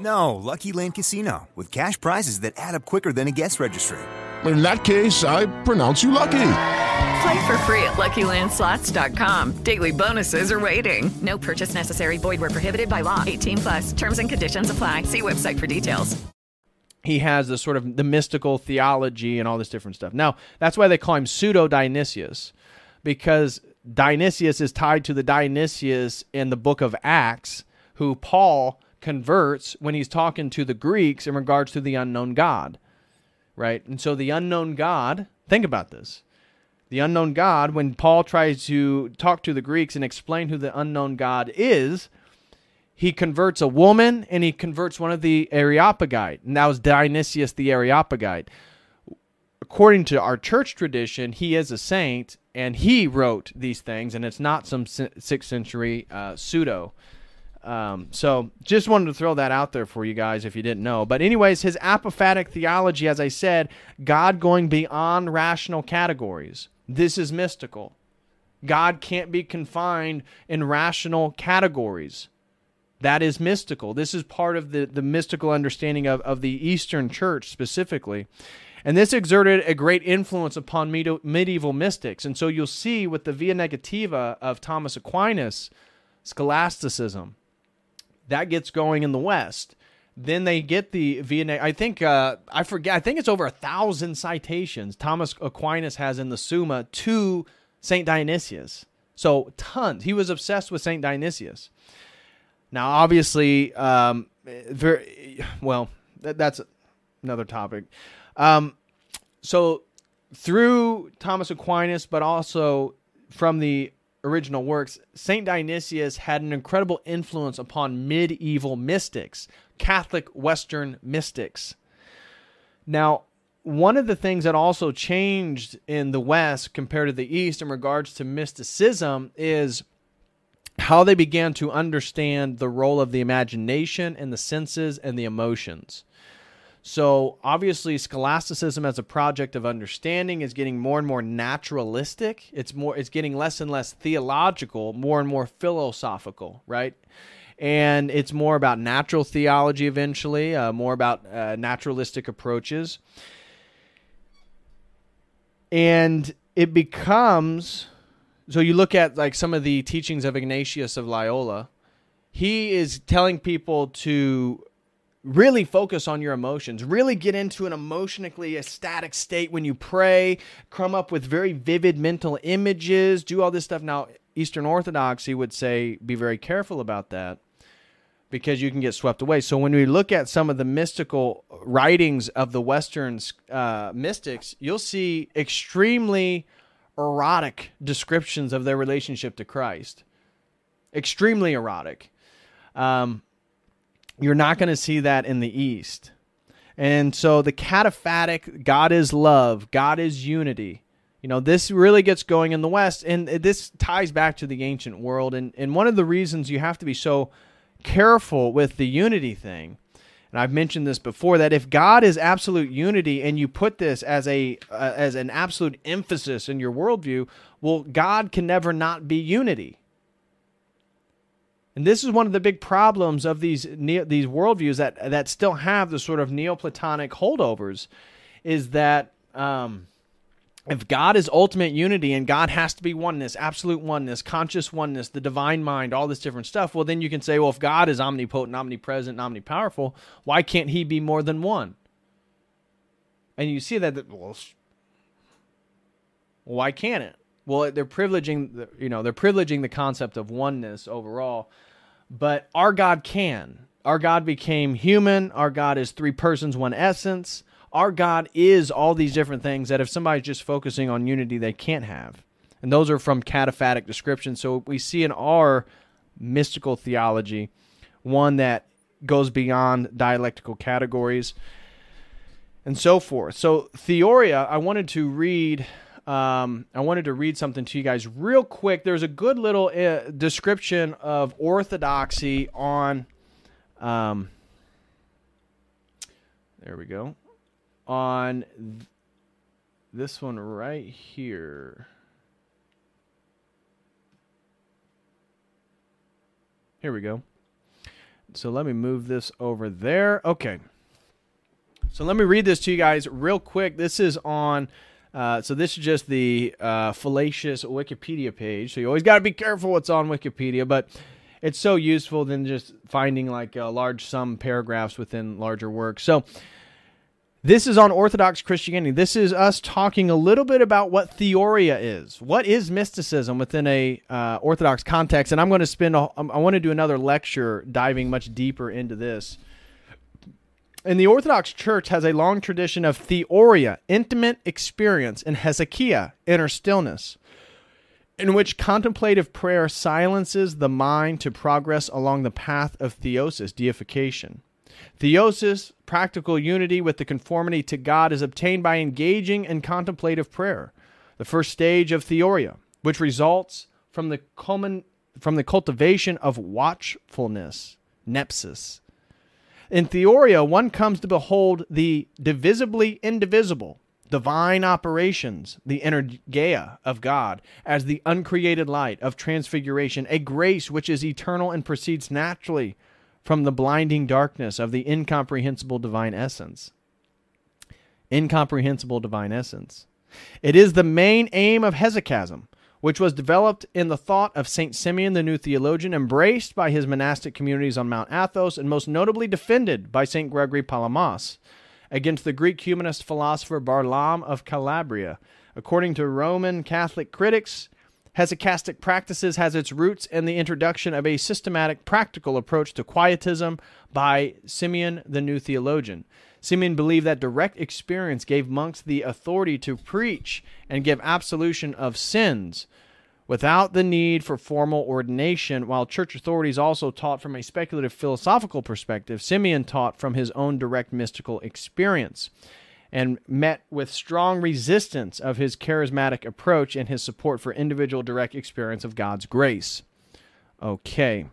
Speaker 7: No, Lucky Land Casino, with cash prizes that add up quicker than a guest registry.
Speaker 8: In that case, I pronounce you lucky.
Speaker 9: Play for free at LuckyLandSlots.com. Daily bonuses are waiting. No purchase necessary. Void where prohibited by law. 18 plus. Terms and conditions apply. See website for details.
Speaker 1: He has the sort of the mystical theology and all this different stuff. Now, that's why they call him pseudo Dionysius, because Dionysius is tied to the Dionysius in the book of Acts, who Paul converts when he's talking to the Greeks in regards to the unknown God, right? And so the unknown God, think about this. The unknown God, when Paul tries to talk to the Greeks and explain who the unknown God is, he converts a woman and he converts one of the Areopagite. And that was Dionysius the Areopagite. According to our church tradition, he is a saint and he wrote these things, and it's not some sixth century uh, pseudo um, so just wanted to throw that out there for you guys if you didn't know. But, anyways, his apophatic theology, as I said, God going beyond rational categories. This is mystical. God can't be confined in rational categories. That is mystical. This is part of the, the mystical understanding of, of the Eastern Church specifically. And this exerted a great influence upon medieval mystics. And so you'll see with the Via Negativa of Thomas Aquinas, scholasticism, that gets going in the West. Then they get the Via. I think uh, I forget. I think it's over a thousand citations Thomas Aquinas has in the Summa to Saint Dionysius. So tons. He was obsessed with Saint Dionysius. Now, obviously, um, very well. That, that's another topic. Um, so through Thomas Aquinas, but also from the original works, St. Dionysius had an incredible influence upon medieval mystics, Catholic Western mystics. Now, one of the things that also changed in the West compared to the East in regards to mysticism is how they began to understand the role of the imagination and the senses and the emotions. So, obviously, scholasticism as a project of understanding is getting more and more naturalistic. It's more it's getting less and less theological, more and more philosophical, right? And it's more about natural theology eventually, uh, more about uh, naturalistic approaches. And it becomes so you look at like some of the teachings of Ignatius of Loyola, he is telling people to really focus on your emotions. Really get into an emotionally ecstatic state when you pray. Come up with very vivid mental images. Do all this stuff. Now eastern orthodoxy would say be very careful about that because you can get swept away. So when we look at some of the mystical writings of the western uh, mystics you'll see extremely erotic descriptions of their relationship to christ. Extremely erotic. Um, you're not going to see that in the East. And so the cataphatic, God is love, God is unity. You know, this really gets going in the West, and this ties back to the ancient world. And, and one of the reasons you have to be so careful with the unity thing, and I've mentioned this before, that if God is absolute unity and you put this as a uh, as an absolute emphasis in your worldview, well, God can never not be unity. And this is one of the big problems of these these worldviews that that still have the sort of Neoplatonic holdovers, is that um, if God is ultimate unity and God has to be oneness, absolute oneness, conscious oneness, the divine mind, all this different stuff, well, then you can say, well, if God is omnipotent, omnipresent, omnipowerful, why can't He be more than one? And you see that, well, why can't it? Well, they're privileging, you know, they're privileging the concept of oneness overall, but our God can. Our God became human. Our God is three persons, one essence. Our God is all these different things that if somebody's just focusing on unity, they can't have. And those are from cataphatic descriptions. So we see in our mystical theology one that goes beyond dialectical categories and so forth. So, Theoria, I wanted to read um, I wanted to read something to you guys real quick. There's a good little uh, description of orthodoxy on. Um, there we go. On th- this one right here. Here we go. So let me move this over there. Okay. So let me read this to you guys real quick. This is on uh, so this is just the uh, fallacious Wikipedia page. So you always got to be careful what's on Wikipedia, but it's so useful than just finding like a large sum paragraphs within larger works. So this is on Orthodox Christianity. This is us talking a little bit about what theoria is. What is mysticism within a uh, Orthodox context? And I'm going to spend. A, I want to do another lecture diving much deeper into this and the Orthodox Church has a long tradition of theoria, intimate experience, and hesychia, inner stillness, in which contemplative prayer silences the mind to progress along the path of theosis, deification. Theosis, practical unity with the conformity to God, is obtained by engaging in contemplative prayer, the first stage of theoria, which results from the, from the cultivation of watchfulness, nepsis, in Theoria, one comes to behold the divisibly indivisible, divine operations, the energeia of God, as the uncreated light of transfiguration, a grace which is eternal and proceeds naturally from the blinding darkness of the incomprehensible divine essence. Incomprehensible divine essence. It is the main aim of hesychasm, which was developed in the thought of St. Simeon the new theologian, embraced by his monastic communities on Mount Athos, and most notably defended by St. Gregory Palamas against the Greek humanist philosopher Barlaam of Calabria. According to Roman Catholic critics, hesychastic practices has its roots in the introduction of a systematic practical approach to quietism by Simeon the new theologian. Simeon believed that direct experience gave monks the authority to preach and give absolution of sins without the need for formal ordination, while church authorities also taught from a speculative philosophical perspective. Simeon taught from his own direct mystical experience and met with strong resistance of his charismatic approach and his support for individual direct experience of God's grace. Okay.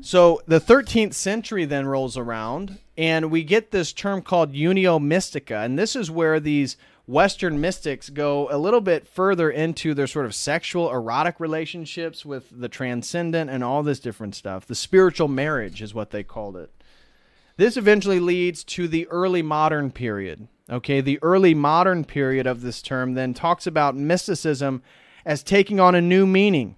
Speaker 1: So the 13th century then rolls around, and we get this term called unio mystica, and this is where these Western mystics go a little bit further into their sort of sexual, erotic relationships with the transcendent and all this different stuff. The spiritual marriage is what they called it. This eventually leads to the early modern period. Okay, the early modern period of this term then talks about mysticism as taking on a new meaning.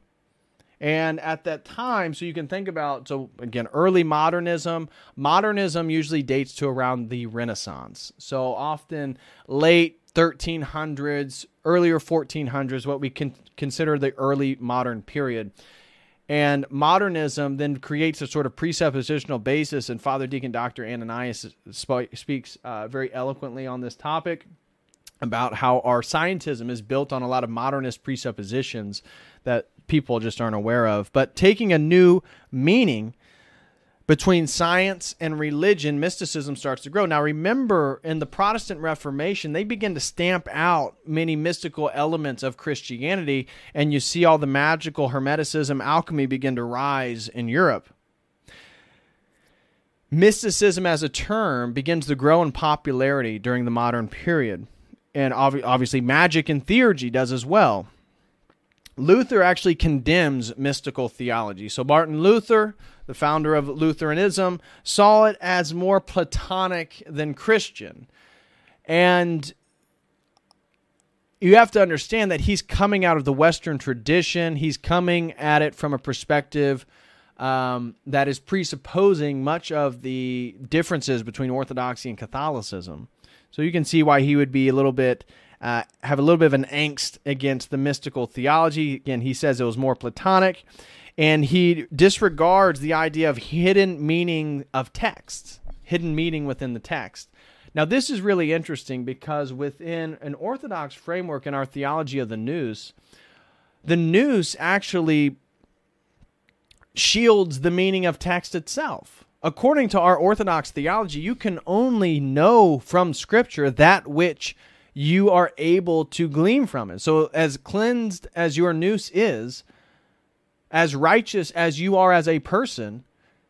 Speaker 1: And at that time, so you can think about, so again, early modernism. Modernism usually dates to around the Renaissance. So often late 1300s, earlier 1400s, what we can consider the early modern period. And modernism then creates a sort of presuppositional basis, and Father Deacon Dr. Ananias sp- speaks uh, very eloquently on this topic about how our scientism is built on a lot of modernist presuppositions that people just aren't aware of. But taking a new meaning between science and religion, mysticism starts to grow. Now, remember, in the Protestant Reformation, they begin to stamp out many mystical elements of Christianity, and you see all the magical Hermeticism, alchemy begin to rise in Europe. Mysticism as a term begins to grow in popularity during the modern period. And obviously, magic and theurgy does as well. Luther actually condemns mystical theology. So, Martin Luther, the founder of Lutheranism, saw it as more Platonic than Christian. And you have to understand that he's coming out of the Western tradition, he's coming at it from a perspective. Um, that is presupposing much of the differences between Orthodoxy and Catholicism. So you can see why he would be a little bit uh, have a little bit of an angst against the mystical theology. Again, he says it was more Platonic, and he disregards the idea of hidden meaning of text, hidden meaning within the text. Now, this is really interesting because within an Orthodox framework in our theology of the nous, the nous actually shields the meaning of text itself. According to our Orthodox theology, you can only know from Scripture that which you are able to glean from it. So, as cleansed as your nous is, as righteous as you are as a person,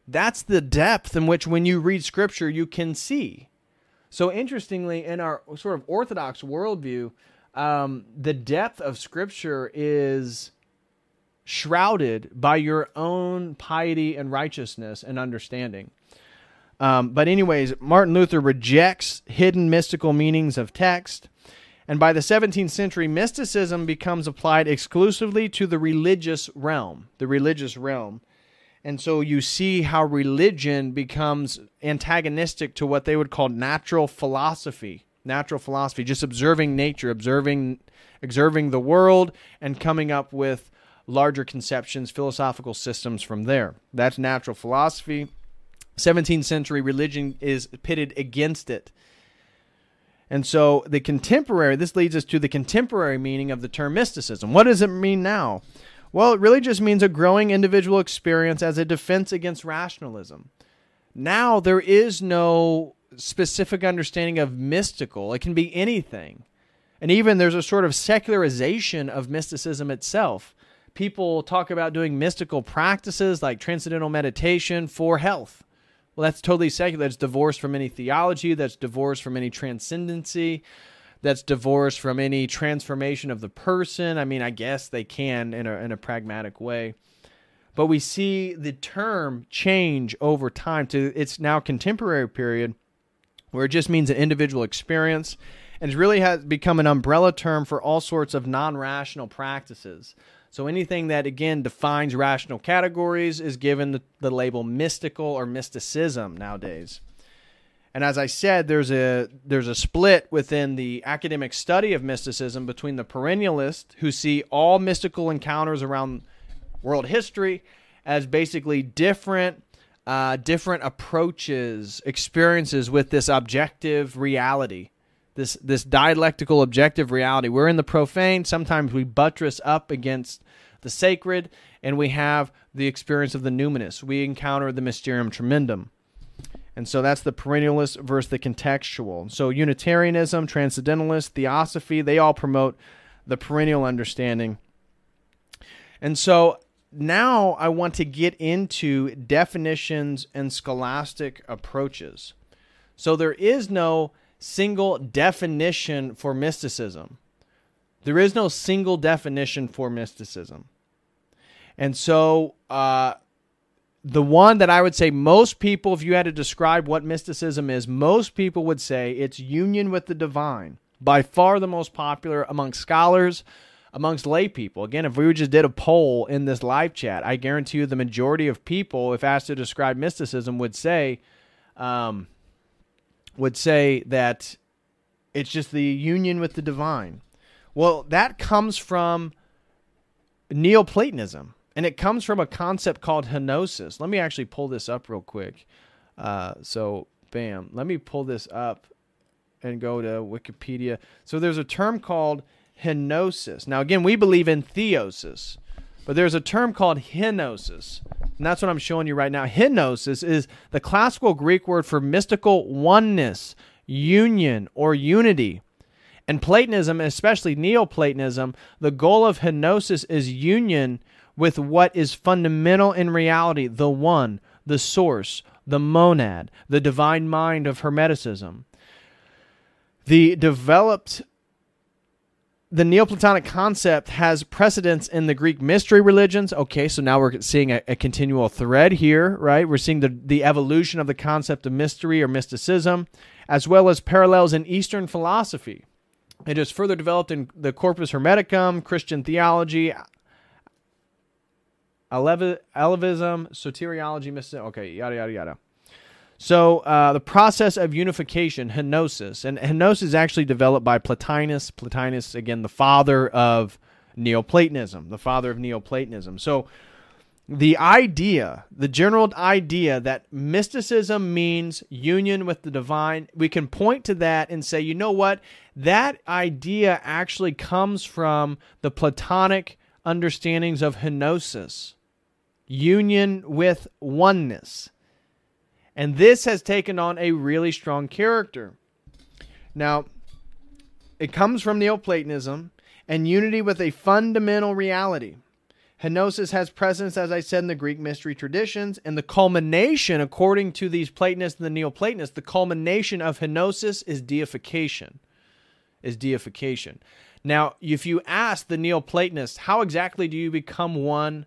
Speaker 1: that's the depth in which, when you read scripture, you can see. So, interestingly, in our sort of orthodox worldview, um, the depth of scripture is shrouded by your own piety and righteousness and understanding. Um, but, anyways, Martin Luther rejects hidden mystical meanings of text. And by the 17th century, mysticism becomes applied exclusively to the religious realm, the religious realm. And so you see how religion becomes antagonistic to what they would call natural philosophy. Natural philosophy, just observing nature, observing observing the world and coming up with larger conceptions, philosophical systems from there. That's natural philosophy. 17th century religion is pitted against it. And so the contemporary, this leads us to the contemporary meaning of the term mysticism. What does it mean now? Well, it really just means a growing individual experience as a defense against rationalism. Now there is no specific understanding of mystical, it can be anything. And even there's a sort of secularization of mysticism itself. People talk about doing mystical practices like transcendental meditation for health well, that's totally secular. That's divorced from any theology. That's divorced from any transcendency. That's divorced from any transformation of the person. I mean, I guess they can in a, in a pragmatic way. But we see the term change over time to its now contemporary period, where it just means an individual experience and it really has become an umbrella term for all sorts of non rational practices. So anything that again defines rational categories is given the, the label mystical or mysticism nowadays. And as I said, there's a there's a split within the academic study of mysticism between the perennialists who see all mystical encounters around world history as basically different uh, different approaches, experiences with this objective reality this this dialectical objective reality. We're in the profane. Sometimes we buttress up against the sacred, and we have the experience of the numinous. We encounter the mysterium tremendum. And so that's the perennialist versus the contextual. So Unitarianism, Transcendentalist, Theosophy, they all promote the perennial understanding. And so now I want to get into definitions and scholastic approaches. So there is no single definition for mysticism. There is no single definition for mysticism. And so, uh, the one that I would say most people, if you had to describe what mysticism is, most people would say it's union with the divine. By far the most popular amongst scholars, amongst lay people. Again, if we just did a poll in this live chat, I guarantee you the majority of people, if asked to describe mysticism, would say, um, would say that it's just the union with the divine. Well, that comes from Neoplatonism, and it comes from a concept called henosis. Let me actually pull this up real quick. Uh, so, bam, let me pull this up and go to Wikipedia. So, there's a term called henosis. Now, again, we believe in theosis, but there's a term called henosis. And that's what I'm showing you right now. Henosis is the classical Greek word for mystical oneness, union, or unity. And Platonism, especially Neoplatonism, the goal of henosis is union with what is fundamental in reality, the one, the source, the monad, the divine mind of Hermeticism. The developed the Neoplatonic concept has precedence in the Greek mystery religions. Okay, so now we're seeing a, a, continual thread here, right? We're seeing the, the evolution of the concept of mystery or mysticism, as well as parallels in Eastern philosophy. It is further developed in the Corpus Hermeticum, Christian theology, Alevism, soteriology, mysticism. Okay, yada, yada, yada. So uh, the process of unification, henosis, and henosis is actually developed by Plotinus. Plotinus, again, the father of Neoplatonism, the father of Neoplatonism. So the idea, the general idea that mysticism means union with the divine, we can point to that and say, you know what? That idea actually comes from the Platonic understandings of henosis, union with oneness. And this has taken on a really strong character. Now, it comes from Neoplatonism and unity with a fundamental reality. Henosis has presence, as I said, in the Greek mystery traditions, and the culmination, according to these Platonists and the Neoplatonists, the culmination of Henosis is deification. Is deification. Now, if you ask the Neoplatonists, how exactly do you become one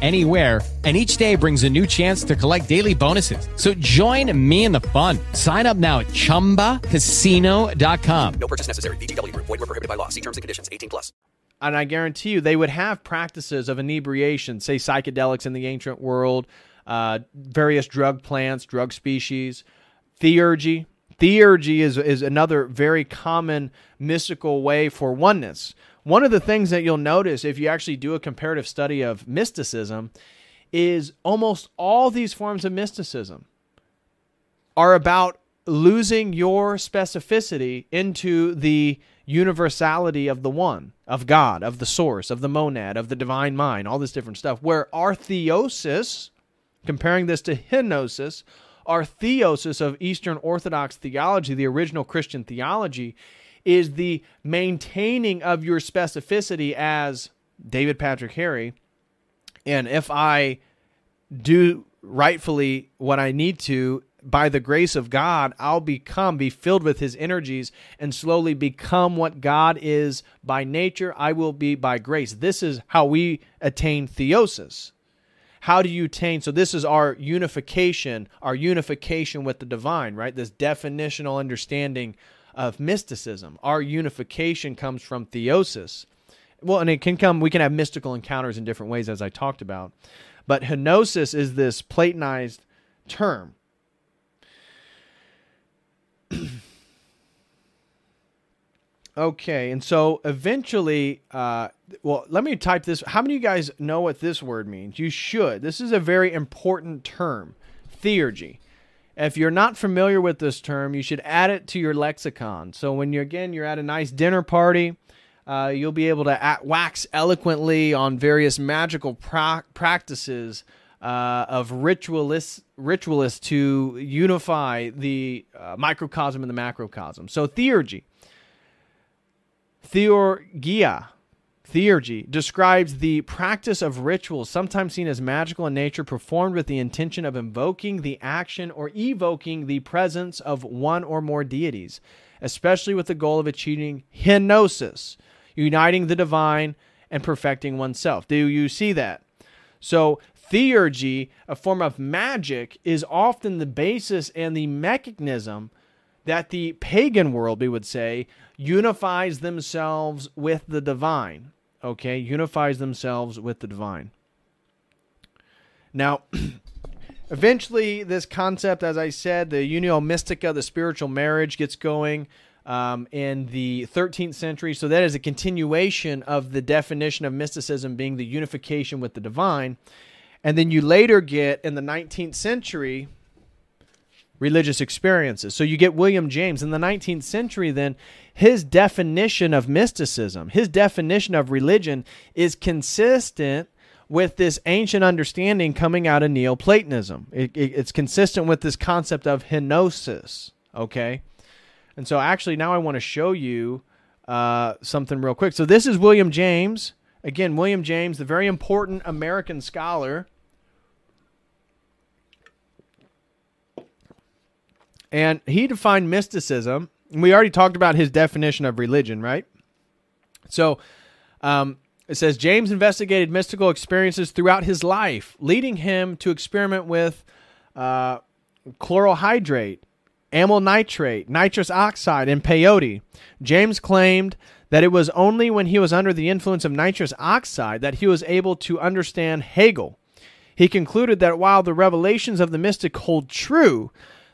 Speaker 10: anywhere and each day brings a new chance to collect daily bonuses. So join me in the fun. Sign up now at ChumbaCasino.com.
Speaker 11: No purchase necessary. VGW. Void were prohibited by law. See terms and conditions. 18 plus.
Speaker 1: And I guarantee you, they would have practices of inebriation, say psychedelics in the ancient world, uh, various drug plants, drug species, theurgy. Theurgy is, is another very common mystical way for oneness. One of the things that you'll notice if you actually do a comparative study of mysticism is almost all these forms of mysticism are about losing your specificity into the universality of the one, of God, of the source, of the monad, of the divine mind, all this different stuff. Where our theosis, comparing this to henosis, our theosis of Eastern Orthodox theology, the original Christian theology, is the maintaining of your specificity as David Patrick Harry and if I do rightfully what I need to, by the grace of God, I'll become, be filled with his energies, and slowly become what God is by nature. I will be by grace. This is how we attain theosis. How do you attain? So this is our unification, our unification with the divine, right? This definitional understanding of mysticism. Our unification comes from theosis. Well, and it can come, we can have mystical encounters in different ways, as I talked about. But henosis is this Platonized term. (clears throat) okay, and so eventually, uh, well, let me type this. How many of you guys know what this word means? You should. This is a very important term theurgy. If you're not familiar with this term, you should add it to your lexicon. So when you're again you're at a nice dinner party, uh, you'll be able to at, wax eloquently on various magical pra- practices uh, of ritualists ritualists to unify the uh, microcosm and the macrocosm. So theurgy, theurgia, Theurgy describes the practice of rituals, sometimes seen as magical in nature, performed with the intention of invoking the action or evoking the presence of one or more deities, especially with the goal of achieving henosis, uniting the divine and perfecting oneself. Do you see that? So, theurgy, a form of magic, is often the basis and the mechanism that the pagan world, we would say, unifies themselves with the divine okay, unifies themselves with the divine. Now, (clears throat) eventually, this concept, as I said, the unio mystica, the spiritual marriage, gets going um, in the 13th century. So that is a continuation of the definition of mysticism being the unification with the divine. And then you later get in the 19th century religious experiences. So you get William James in the 19th century, then his definition of mysticism, his definition of religion is consistent with this ancient understanding coming out of Neoplatonism. It, it, it's consistent with this concept of henosis. Okay. And so actually, now I want to show you uh, something real quick. So this is William James. Again, William James, the very important American scholar And he defined mysticism. We already talked about his definition of religion, right? So um, it says James investigated mystical experiences throughout his life, leading him to experiment with uh, chloral hydrate, amyl nitrate, nitrous oxide, and peyote. James claimed that it was only when he was under the influence of nitrous oxide that he was able to understand Hegel. He concluded that while the revelations of the mystic hold true,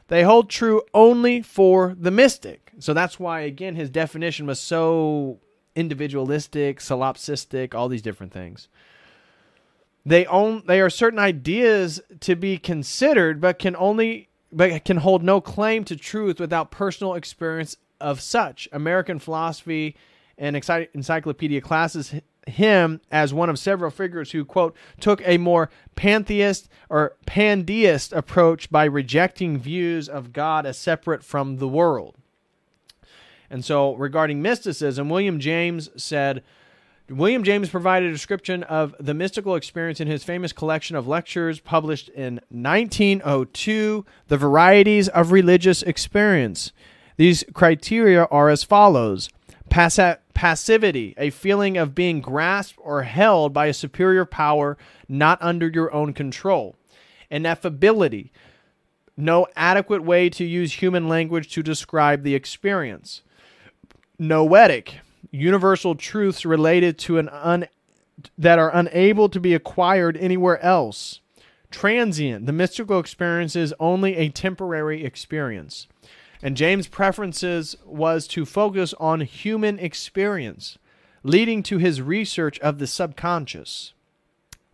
Speaker 1: they hold true only for the mystic. So that's why, again, his definition was so individualistic, solipsistic, all these different things. They own they are certain ideas to be considered, but can only but can hold no claim to truth without personal experience of such. American philosophy and encyclopedia classes him as one of several figures who, quote, took a more pantheist or pandeist approach by rejecting views of God as separate from the world. And so, regarding mysticism, William James said, William James provided a description of the mystical experience in his famous collection of lectures published in 1902, The Varieties of Religious Experience. These criteria are as follows Pass- passivity, a feeling of being grasped or held by a superior power not under your own control. Ineffability, no adequate way to use human language to describe the experience. Noetic, universal truths related to an un- that are unable to be acquired anywhere else. Transient, the mystical experience is only a temporary experience. And James' preferences was to focus on human experience, leading to his research of the subconscious.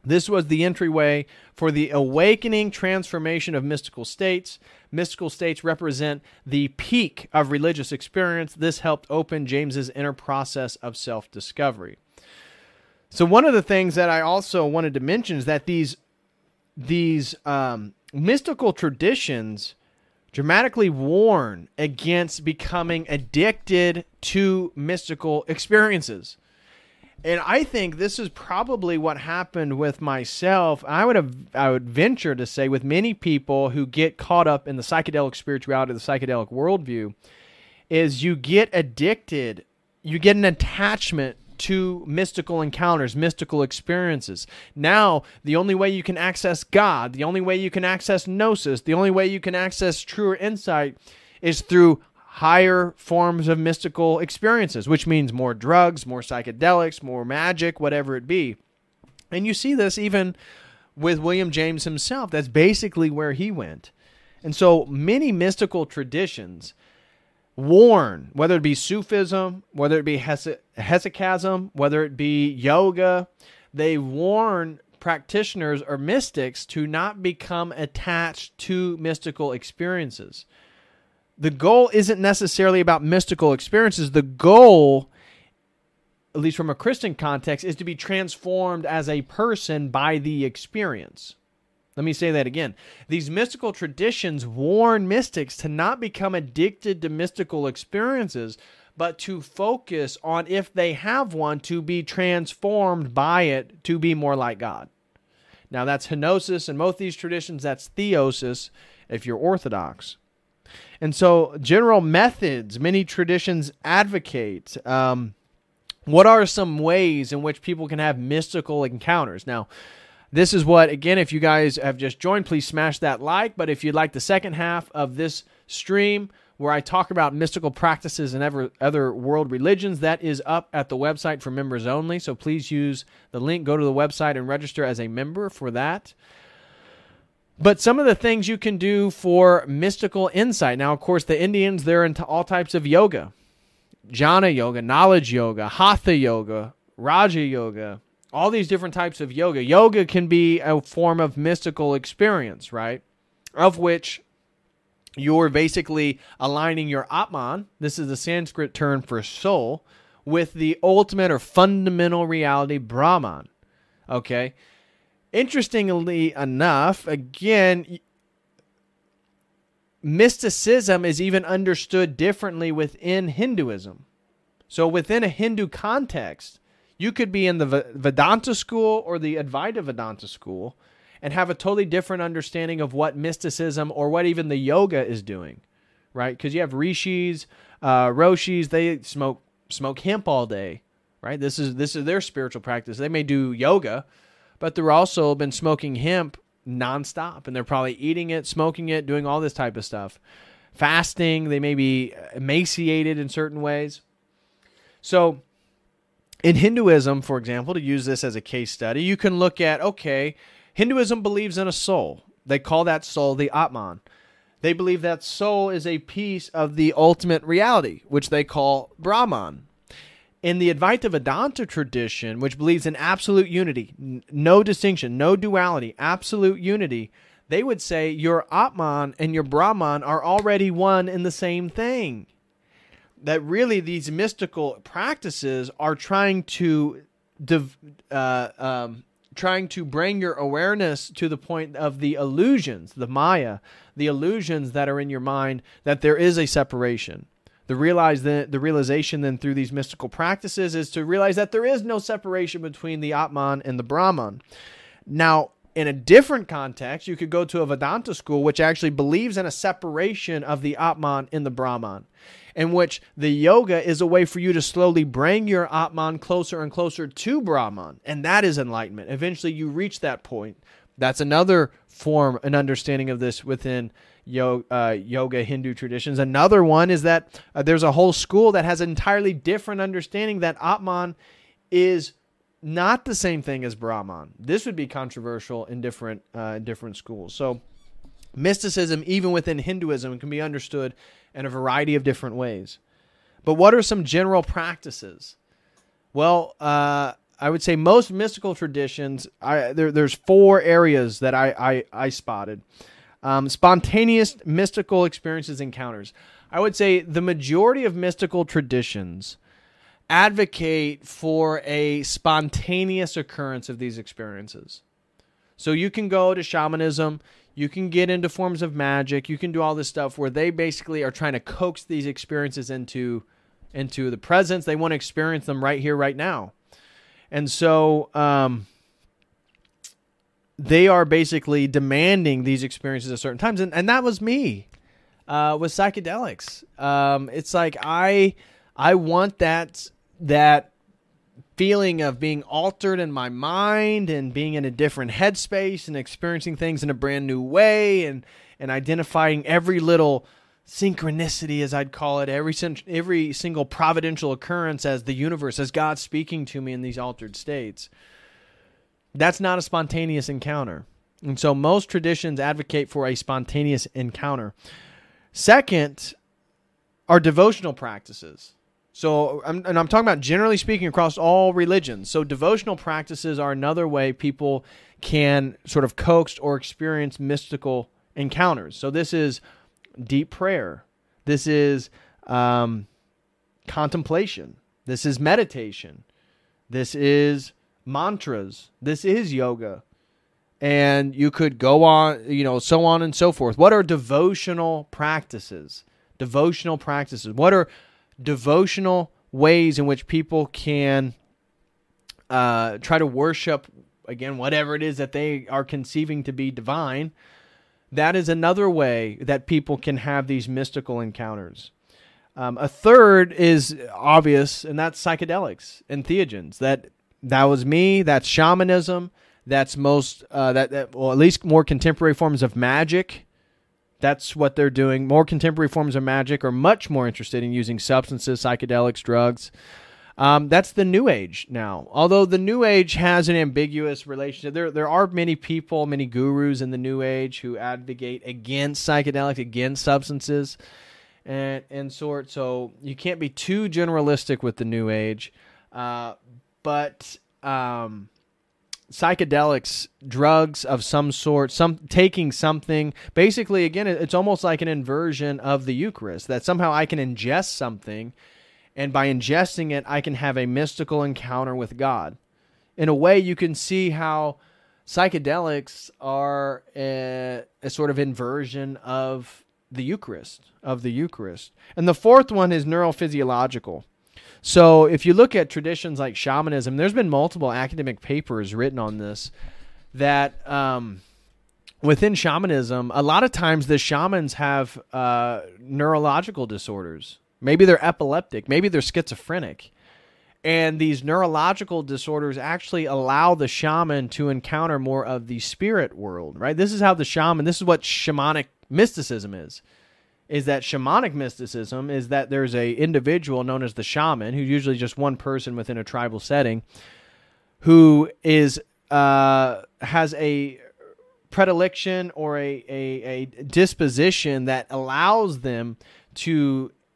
Speaker 1: This was the entryway for the awakening transformation of mystical states. Mystical states represent the peak of religious experience. This helped open James's inner process of self discovery. So, one of the things that I also wanted to mention is that these, these um, mystical traditions dramatically warn against becoming addicted to mystical experiences. And I think this is probably what happened with myself. I would have I would venture to say with many people who get caught up in the psychedelic spirituality, the psychedelic worldview, is you get addicted, you get an attachment to mystical encounters, mystical experiences. Now, the only way you can access God, the only way you can access gnosis, the only way you can access truer insight is through higher forms of mystical experiences, which means more drugs, more psychedelics, more magic, whatever it be. And you see this even with William James himself. That's basically where he went. And so many mystical traditions warn, whether it be Sufism, whether it be Hesychasm, whether it be yoga, they warn practitioners or mystics to not become attached to mystical experiences. The goal isn't necessarily about mystical experiences. The goal, at least from a Christian context, is to be transformed as a person by the experience. Let me say that again. These mystical traditions warn mystics to not become addicted to mystical experiences, but to focus on if they have one, to be transformed by it to be more like God. Now, that's henosis. In both these traditions, that's theosis if you're Orthodox. And so, general methods many traditions advocate. Um, what are some ways in which people can have mystical encounters? Now, this is what, again, if you guys have just joined, please smash that like. But if you'd like the second half of this stream, where I talk about mystical practices and ever, other world religions. That is up at the website for members only. So please use the link, go to the website, and register as a member for that. But some of the things you can do for mystical insight. Now, of course, the Indians, they're into all types of yoga jnana yoga, knowledge yoga, hatha yoga, raja yoga, all these different types of yoga. Yoga can be a form of mystical experience, right? Of which you're basically aligning your Atman, this is the Sanskrit term for soul, with the ultimate or fundamental reality, Brahman. Okay? Interestingly enough, again, mysticism is even understood differently within Hinduism. So, within a Hindu context, you could be in the Vedanta school or the Advaita Vedanta school and have a totally different understanding of what mysticism or what even the yoga is doing, right? Because you have rishis, uh, roshis, they smoke smoke hemp all day, right? This is this is their spiritual practice. They may do yoga, but they're also been smoking hemp nonstop, and they're probably eating it, smoking it, doing all this type of stuff. Fasting, they may be emaciated in certain ways. So in Hinduism, for example, to use this as a case study, you can look at okay, Hinduism believes in a soul. They call that soul the Atman. They believe that soul is a piece of the ultimate reality, which they call Brahman. In the Advaita Vedanta tradition, which believes in absolute unity, no distinction, no duality, absolute unity, they would say your Atman and your Brahman are already one in the same thing that really these mystical practices are trying to div, uh, um, trying to bring your awareness to the point of the illusions, the Maya, the illusions that are in your mind that there is a separation. The realize the, the realization then through these mystical practices is to realize that there is no separation between the Atman and the Brahman. Now, in a different context, you could go to a Vedanta school which actually believes in a separation of the Atman and the Brahman in which the yoga is a way for you to slowly bring your Atman closer and closer to Brahman. And that is enlightenment. Eventually, you reach that point. That's another form and understanding of this within yoga, uh, yoga Hindu traditions. Another one is that uh, there's a whole school that has an entirely different understanding that Atman is not the same thing as Brahman. This would be controversial in different uh, different schools. So mysticism, even within Hinduism, can be understood in a variety of different ways. But what are some general practices? Well, uh, I would say most mystical traditions. I, there, there's four areas that I I, I spotted. Um, spontaneous mystical experiences encounters. I would say the majority of mystical traditions advocate for a spontaneous occurrence of these experiences. So you can go to shamanism, you can get into forms of magic. You can do all this stuff where they basically are trying to coax these experiences into into the presence. They want to experience them right here, right now. And so um, they are basically demanding these experiences at certain times. And, and that was me uh, with psychedelics. Um, it's like I I want that that feeling of being altered in my mind and being in a different headspace and experiencing things in a brand new way and and identifying every little synchronicity as I'd call it every every single providential occurrence as the universe as God speaking to me in these altered states. That's not a spontaneous encounter. And so most traditions advocate for a spontaneous encounter. Second are devotional practices so, I'm, and I'm talking about generally speaking across all religions. So, devotional practices are another way people can sort of coax or experience mystical encounters. So, this is deep prayer. This is um, contemplation. This is meditation. This is mantras. This is yoga. And you could go on, you know, so on and so forth. What are devotional practices? Devotional practices. What are devotional ways in which people can uh, try to worship again whatever it is that they are conceiving to be divine. That is another way that people can have these mystical encounters. Um, a third is obvious and that's psychedelics and entheogens. That that was me that's shamanism that's most uh, that, that well at least more contemporary forms of magic that's what they're doing. More contemporary forms of magic are much more interested in using substances, psychedelics, drugs. Um, that's the new age now. Although the new age has an ambiguous relationship, there there are many people, many gurus in the new age who advocate against psychedelics, against substances, and and sort. So you can't be too generalistic with the new age, uh, but um, psychedelics, drugs of some sort, some taking something. Basically, again, it's almost like an inversion of the Eucharist. That somehow I can ingest something, and by ingesting it, I can have a mystical encounter with God. In a way, you can see how psychedelics are a, a sort of inversion of the Eucharist, of the Eucharist. And the fourth one is neurophysiological. So if you look at traditions like shamanism, there's been multiple academic papers written on this that um, within shamanism, a lot of times the shamans have uh, neurological disorders. Maybe they're epileptic, maybe they're schizophrenic. And these neurological disorders actually allow the shaman to encounter more of the spirit world, right? This is how the shaman, this is what shamanic mysticism is is that shamanic mysticism is that there's a individual known as the shaman who's usually just one person within a tribal setting who is uh, has a predilection or a, a, a disposition that allows them to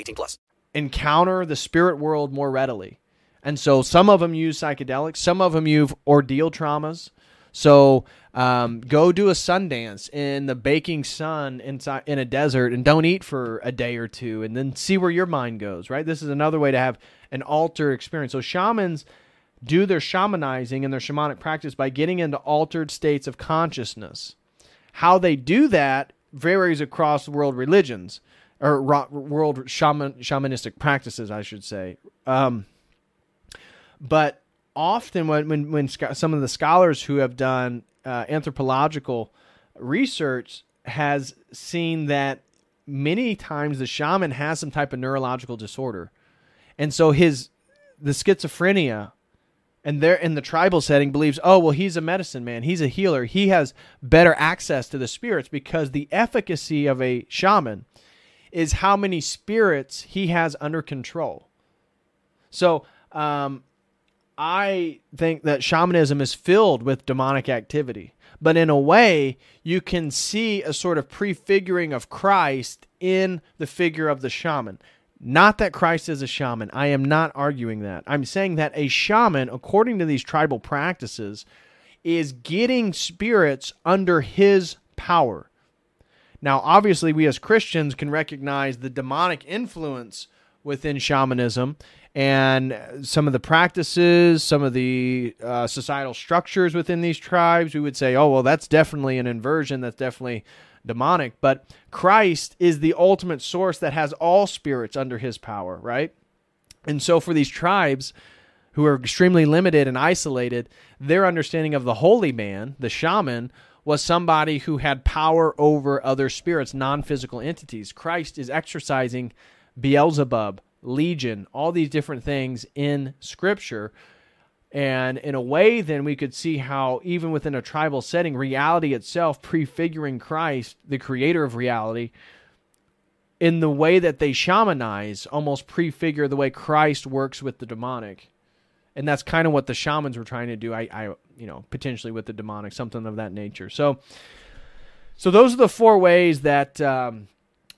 Speaker 11: 18 plus.
Speaker 1: Encounter the spirit world more readily. And so some of them use psychedelics, some of them use ordeal traumas. So um, go do a Sundance in the baking sun inside in a desert and don't eat for a day or two, and then see where your mind goes. Right. This is another way to have an alter experience. So shamans do their shamanizing and their shamanic practice by getting into altered states of consciousness. How they do that varies across world religions or world shaman shamanistic practices, I should say. Um, but often when, when, when some of the scholars who have done uh, anthropological research has seen that many times the shaman has some type of neurological disorder. And so his the schizophrenia and they're in the tribal setting believes, oh well, he's a medicine man, he's a healer, he has better access to the spirits because the efficacy of a shaman is how many spirits he has under control. So um, I think that shamanism is filled with demonic activity. But in a way, you can see a sort of prefiguring of Christ in the figure of the shaman. Not that Christ is a shaman. I am not arguing that. I'm saying that a shaman, according to these tribal practices, is getting spirits under his power. Now, obviously, we as Christians can recognize the demonic influence within shamanism and some of the practices, some of the uh, societal structures within these tribes, we would say, oh, well, that's definitely an inversion. That's definitely demonic. But Christ is the ultimate source that has all spirits under his power, right? And so for these tribes who are extremely limited and isolated, their understanding of the holy man, the shaman, was somebody who had power over other spirits, non physical entities. Christ is exercising Beelzebub, Legion, all these different things in Scripture. And in a way, then we could see how, even within a tribal setting, reality itself, prefiguring Christ, the creator of reality, in the way that they shamanize, almost prefigure the way Christ works with the demonic. And that's kind of what the shamans were trying to do. I, I, you know, potentially with the demonic, something of that nature. So, so those are the four ways that um,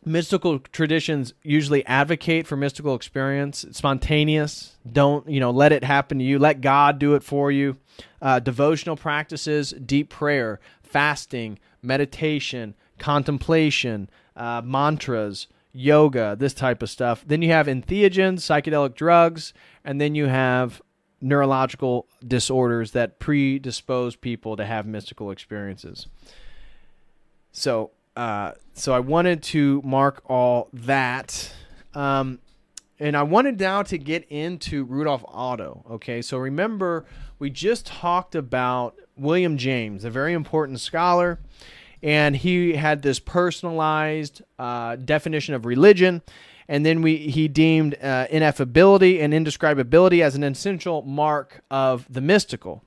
Speaker 1: mystical traditions usually advocate for mystical experience. Spontaneous. Don't you know let it happen to you. Let god do it for you. Uh, devotional practices deep prayer fasting meditation contemplation uh, mantras yoga this type of stuff. Then you have entheogens psychedelic drugs and then you have neurological disorders that predispose people to have mystical experiences so uh, so I wanted to mark all that. Um, and I wanted now to get into Rudolf Otto. Okay, so remember, we just talked about William James, a very important scholar, and he had this personalized uh, definition of religion. And then we he deemed uh, ineffability and indescribability as an essential mark of the mystical.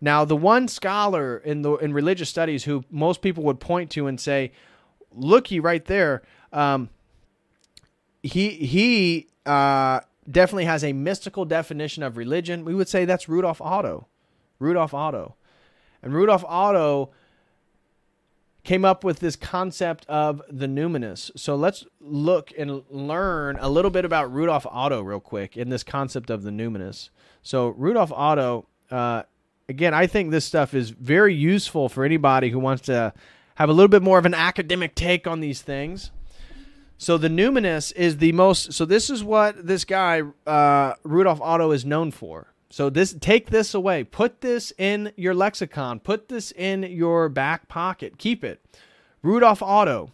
Speaker 1: Now, the one scholar in the in religious studies who most people would point to and say, "Looky right there," um, he he uh, definitely has a mystical definition of religion. We would say that's Rudolf Otto. Rudolf Otto, and Rudolf Otto came up with this concept of the numinous. So let's look and learn a little bit about Rudolf Otto real quick in this concept of the numinous. So Rudolf Otto. Uh, again, I think this stuff is very useful for anybody who wants to have a little bit more of an academic take on these things. So the numinous is the most. So this is what this guy uh, Rudolf Otto is known for. So this take this away. Put this in your lexicon. Put this in your back pocket. Keep it. Rudolf Otto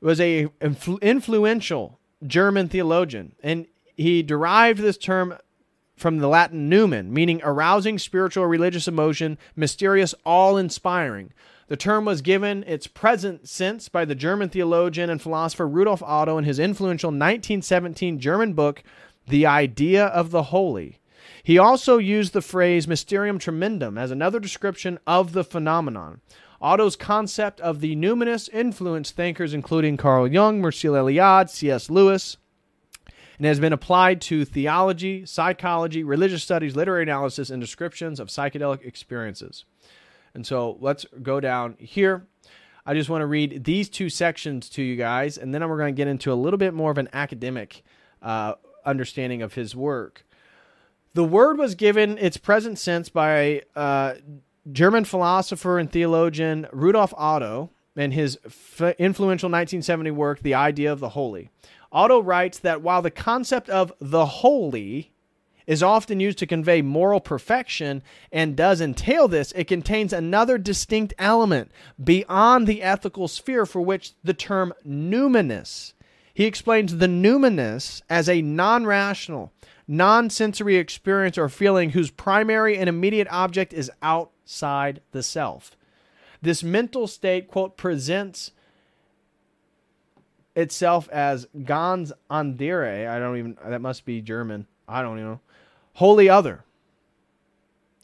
Speaker 1: was a influ- influential German theologian, and he derived this term from the Latin numen, meaning arousing spiritual religious emotion, mysterious, all inspiring. The term was given its present sense by the German theologian and philosopher Rudolf Otto in his influential 1917 German book, The Idea of the Holy. He also used the phrase mysterium tremendum as another description of the phenomenon. Otto's concept of the numinous influenced thinkers including Carl Jung, Marcel Eliade, C.S. Lewis, and has been applied to theology, psychology, religious studies, literary analysis, and descriptions of psychedelic experiences. And so let's go down here. I just want to read these two sections to you guys, and then we're going to get into a little bit more of an academic uh, understanding of his work. The word was given its present sense by uh, German philosopher and theologian Rudolf Otto in his f- influential 1970 work, The Idea of the Holy. Otto writes that while the concept of the holy is often used to convey moral perfection and does entail this, it contains another distinct element beyond the ethical sphere for which the term numinous. He explains the numinous as a non rational, non sensory experience or feeling whose primary and immediate object is outside the self. This mental state, quote, presents itself as ganz andere. I don't even, that must be German. I don't know. Wholly other.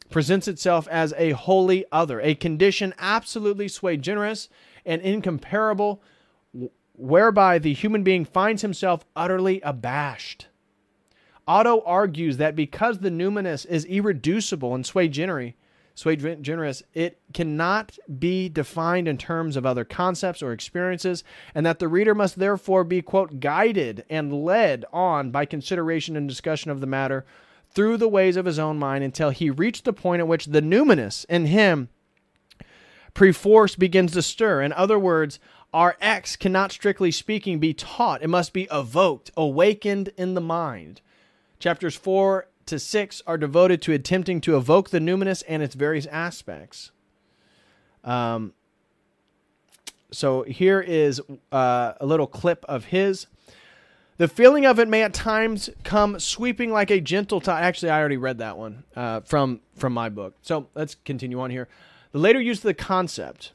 Speaker 1: Presents itself as a wholly other, a condition absolutely sui generis and incomparable, whereby the human being finds himself utterly abashed. Otto argues that because the numinous is irreducible and sui generis, sui generis, it cannot be defined in terms of other concepts or experiences, and that the reader must therefore be, quote, guided and led on by consideration and discussion of the matter through the ways of his own mind until he reached the point at which the numinous in him perforce begins to stir. In other words, our X cannot, strictly speaking, be taught. It must be evoked, awakened in the mind. Chapters 4 to 6 are devoted to attempting to evoke the numinous and its various aspects. Um, so here is uh, a little clip of his. The feeling of it may at times come sweeping like a gentle tide. Actually, I already read that one uh, from from my book. So let's continue on here. The later use of the concept.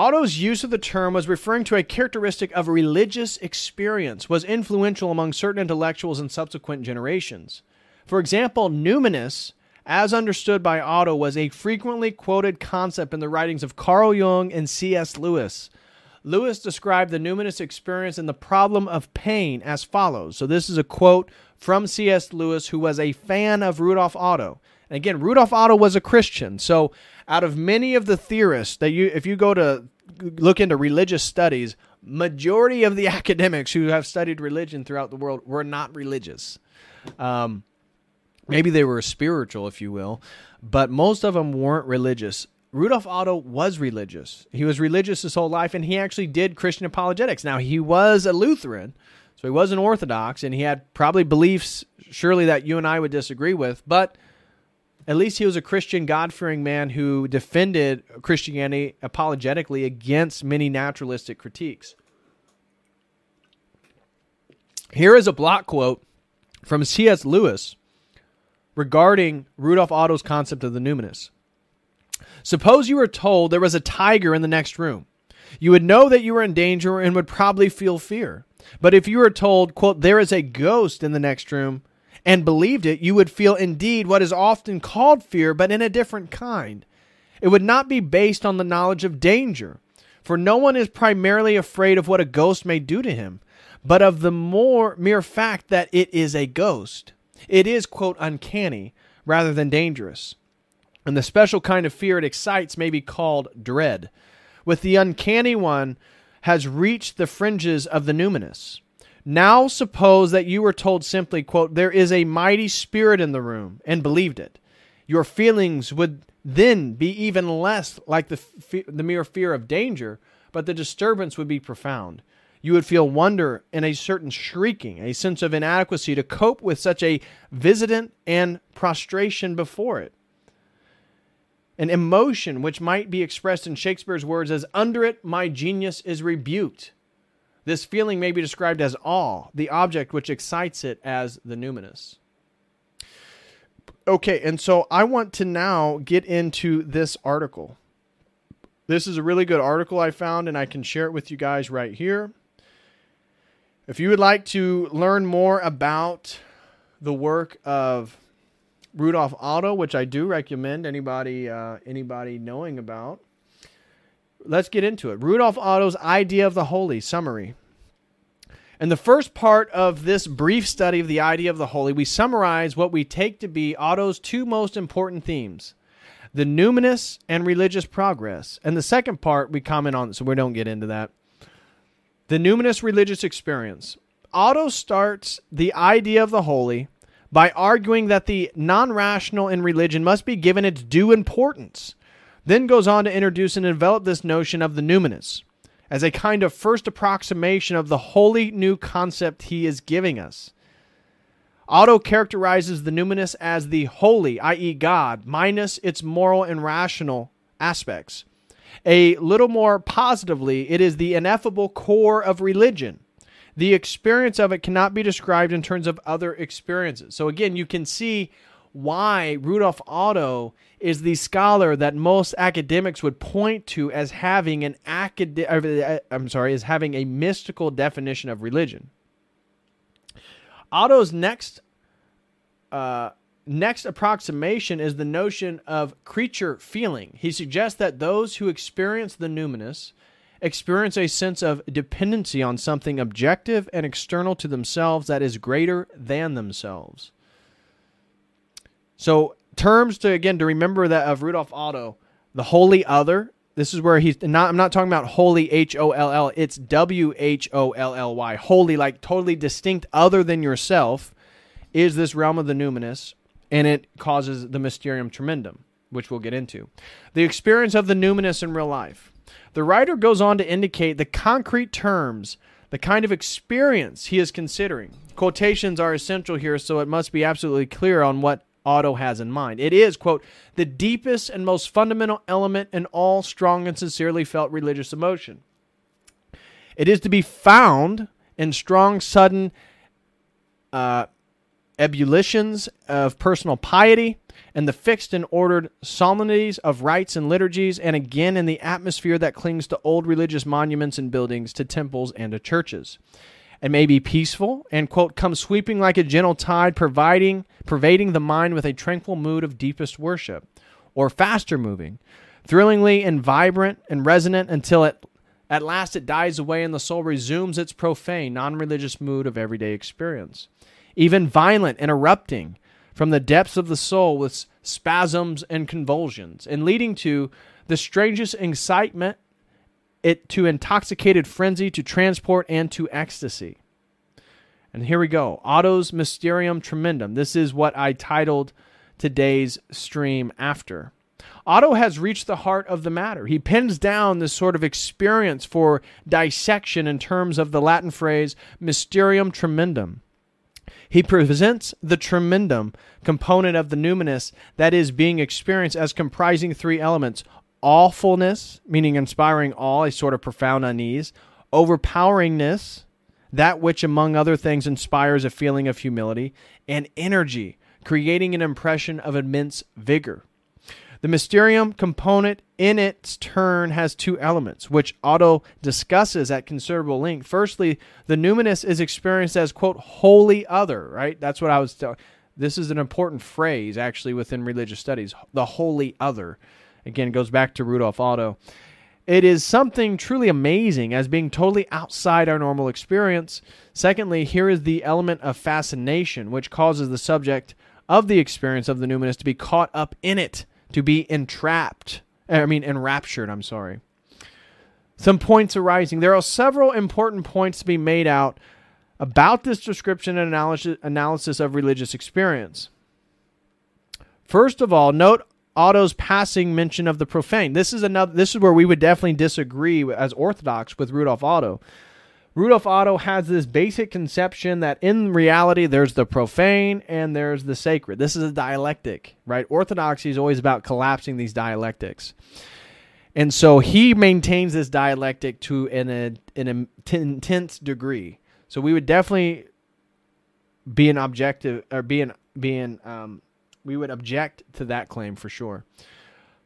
Speaker 1: Otto's use of the term was referring to a characteristic of religious experience, was influential among certain intellectuals in subsequent generations. For example, numinous, as understood by Otto, was a frequently quoted concept in the writings of Carl Jung and C.S. Lewis. Lewis described the numinous experience in the problem of pain as follows. So, this is a quote from C.S. Lewis, who was a fan of Rudolf Otto. And again, Rudolf Otto was a Christian. So, out of many of the theorists that you, if you go to look into religious studies, majority of the (laughs) academics who have studied religion throughout the world were not religious. Um, maybe they were spiritual, if you will, but most of them weren't religious. Rudolf Otto was religious. He was religious his whole life, and he actually did Christian apologetics. Now, he was a Lutheran, so he wasn't Orthodox, and he had probably beliefs, surely, that you and I would disagree with, but at least he was a Christian, God fearing man who defended Christianity apologetically against many naturalistic critiques. Here is a block quote from C.S. Lewis regarding Rudolf Otto's concept of the numinous. Suppose you were told there was a tiger in the next room. You would know that you were in danger and would probably feel fear. But if you were told, quote, there is a ghost in the next room, and believed it, you would feel indeed what is often called fear, but in a different kind. It would not be based on the knowledge of danger, for no one is primarily afraid of what a ghost may do to him, but of the more mere fact that it is a ghost. It is, quote, uncanny rather than dangerous. And the special kind of fear it excites may be called dread. With the uncanny one has reached the fringes of the numinous. Now suppose that you were told simply, quote, there is a mighty spirit in the room and believed it. Your feelings would then be even less like the, the mere fear of danger, but the disturbance would be profound. You would feel wonder and a certain shrieking, a sense of inadequacy to cope with such a visitant and prostration before it. An emotion which might be expressed in Shakespeare's words as, Under it, my genius is rebuked. This feeling may be described as awe, the object which excites it as the numinous. Okay, and so I want to now get into this article. This is a really good article I found, and I can share it with you guys right here. If you would like to learn more about the work of Rudolf Otto, which I do recommend anybody uh, anybody knowing about, let's get into it. Rudolf Otto's idea of the holy summary. In the first part of this brief study of the idea of the holy, we summarize what we take to be Otto's two most important themes the numinous and religious progress. And the second part we comment on, so we don't get into that. The numinous religious experience. Otto starts the idea of the holy by arguing that the non rational in religion must be given its due importance then goes on to introduce and develop this notion of the numinous as a kind of first approximation of the wholly new concept he is giving us. Otto characterizes the numinous as the holy, i.e., God, minus its moral and rational aspects. A little more positively, it is the ineffable core of religion. The experience of it cannot be described in terms of other experiences. So, again, you can see why Rudolf Otto is the scholar that most academics would point to as having an acad- uh, I'm sorry, as having a mystical definition of religion. Otto's next uh, next approximation is the notion of creature feeling. He suggests that those who experience the numinous experience a sense of dependency on something objective and external to themselves that is greater than themselves. So terms to again to remember that of Rudolf Otto, the wholly other. This is where he's not. I'm not talking about holy H O L L. It's W H O L L Y. Wholly, like totally distinct, other than yourself, is this realm of the numinous, and it causes the mysterium tremendum, which we'll get into. The experience of the numinous in real life. The writer goes on to indicate the concrete terms the kind of experience he is considering. Quotations are essential here, so it must be absolutely clear on what Otto has in mind. It is, quote, the deepest and most fundamental element in all strong and sincerely felt religious emotion. It is to be found in strong, sudden uh, ebullitions of personal piety and the fixed and ordered solemnities of rites and liturgies, and again in the atmosphere that clings to old religious monuments and buildings, to temples and to churches. It may be peaceful and, quote, come sweeping like a gentle tide, providing, pervading the mind with a tranquil mood of deepest worship, or faster moving, thrillingly and vibrant and resonant until it, at last it dies away and the soul resumes its profane, non religious mood of everyday experience. Even violent and erupting from the depths of the soul with spasms and convulsions, and leading to the strangest excitement it to intoxicated frenzy, to transport, and to ecstasy. And here we go Otto's Mysterium Tremendum. This is what I titled today's stream after. Otto has reached the heart of the matter. He pins down this sort of experience for dissection in terms of the Latin phrase mysterium tremendum. He presents the tremendum component of the numinous that is being experienced as comprising three elements awfulness, meaning inspiring awe, a sort of profound unease, overpoweringness, that which, among other things, inspires a feeling of humility, and energy, creating an impression of immense vigor. The mysterium component in its turn has two elements, which Otto discusses at considerable length. Firstly, the numinous is experienced as, quote, wholly other, right? That's what I was telling. This is an important phrase, actually, within religious studies the wholly other. Again, goes back to Rudolf Otto. It is something truly amazing as being totally outside our normal experience. Secondly, here is the element of fascination, which causes the subject of the experience of the numinous to be caught up in it to be entrapped. Eh, I mean, enraptured, I'm sorry. Some points arising. There are several important points to be made out about this description and analysis, analysis of religious experience. First of all, note Otto's passing mention of the profane. This is another. This is where we would definitely disagree as Orthodox with Rudolf Otto. Rudolf Otto has this basic conception that in reality there's the profane and there's the sacred. This is a dialectic, right? Orthodoxy is always about collapsing these dialectics. And so he maintains this dialectic to an, an intense degree. So we would definitely be an objective or be an, being um, we would object to that claim for sure.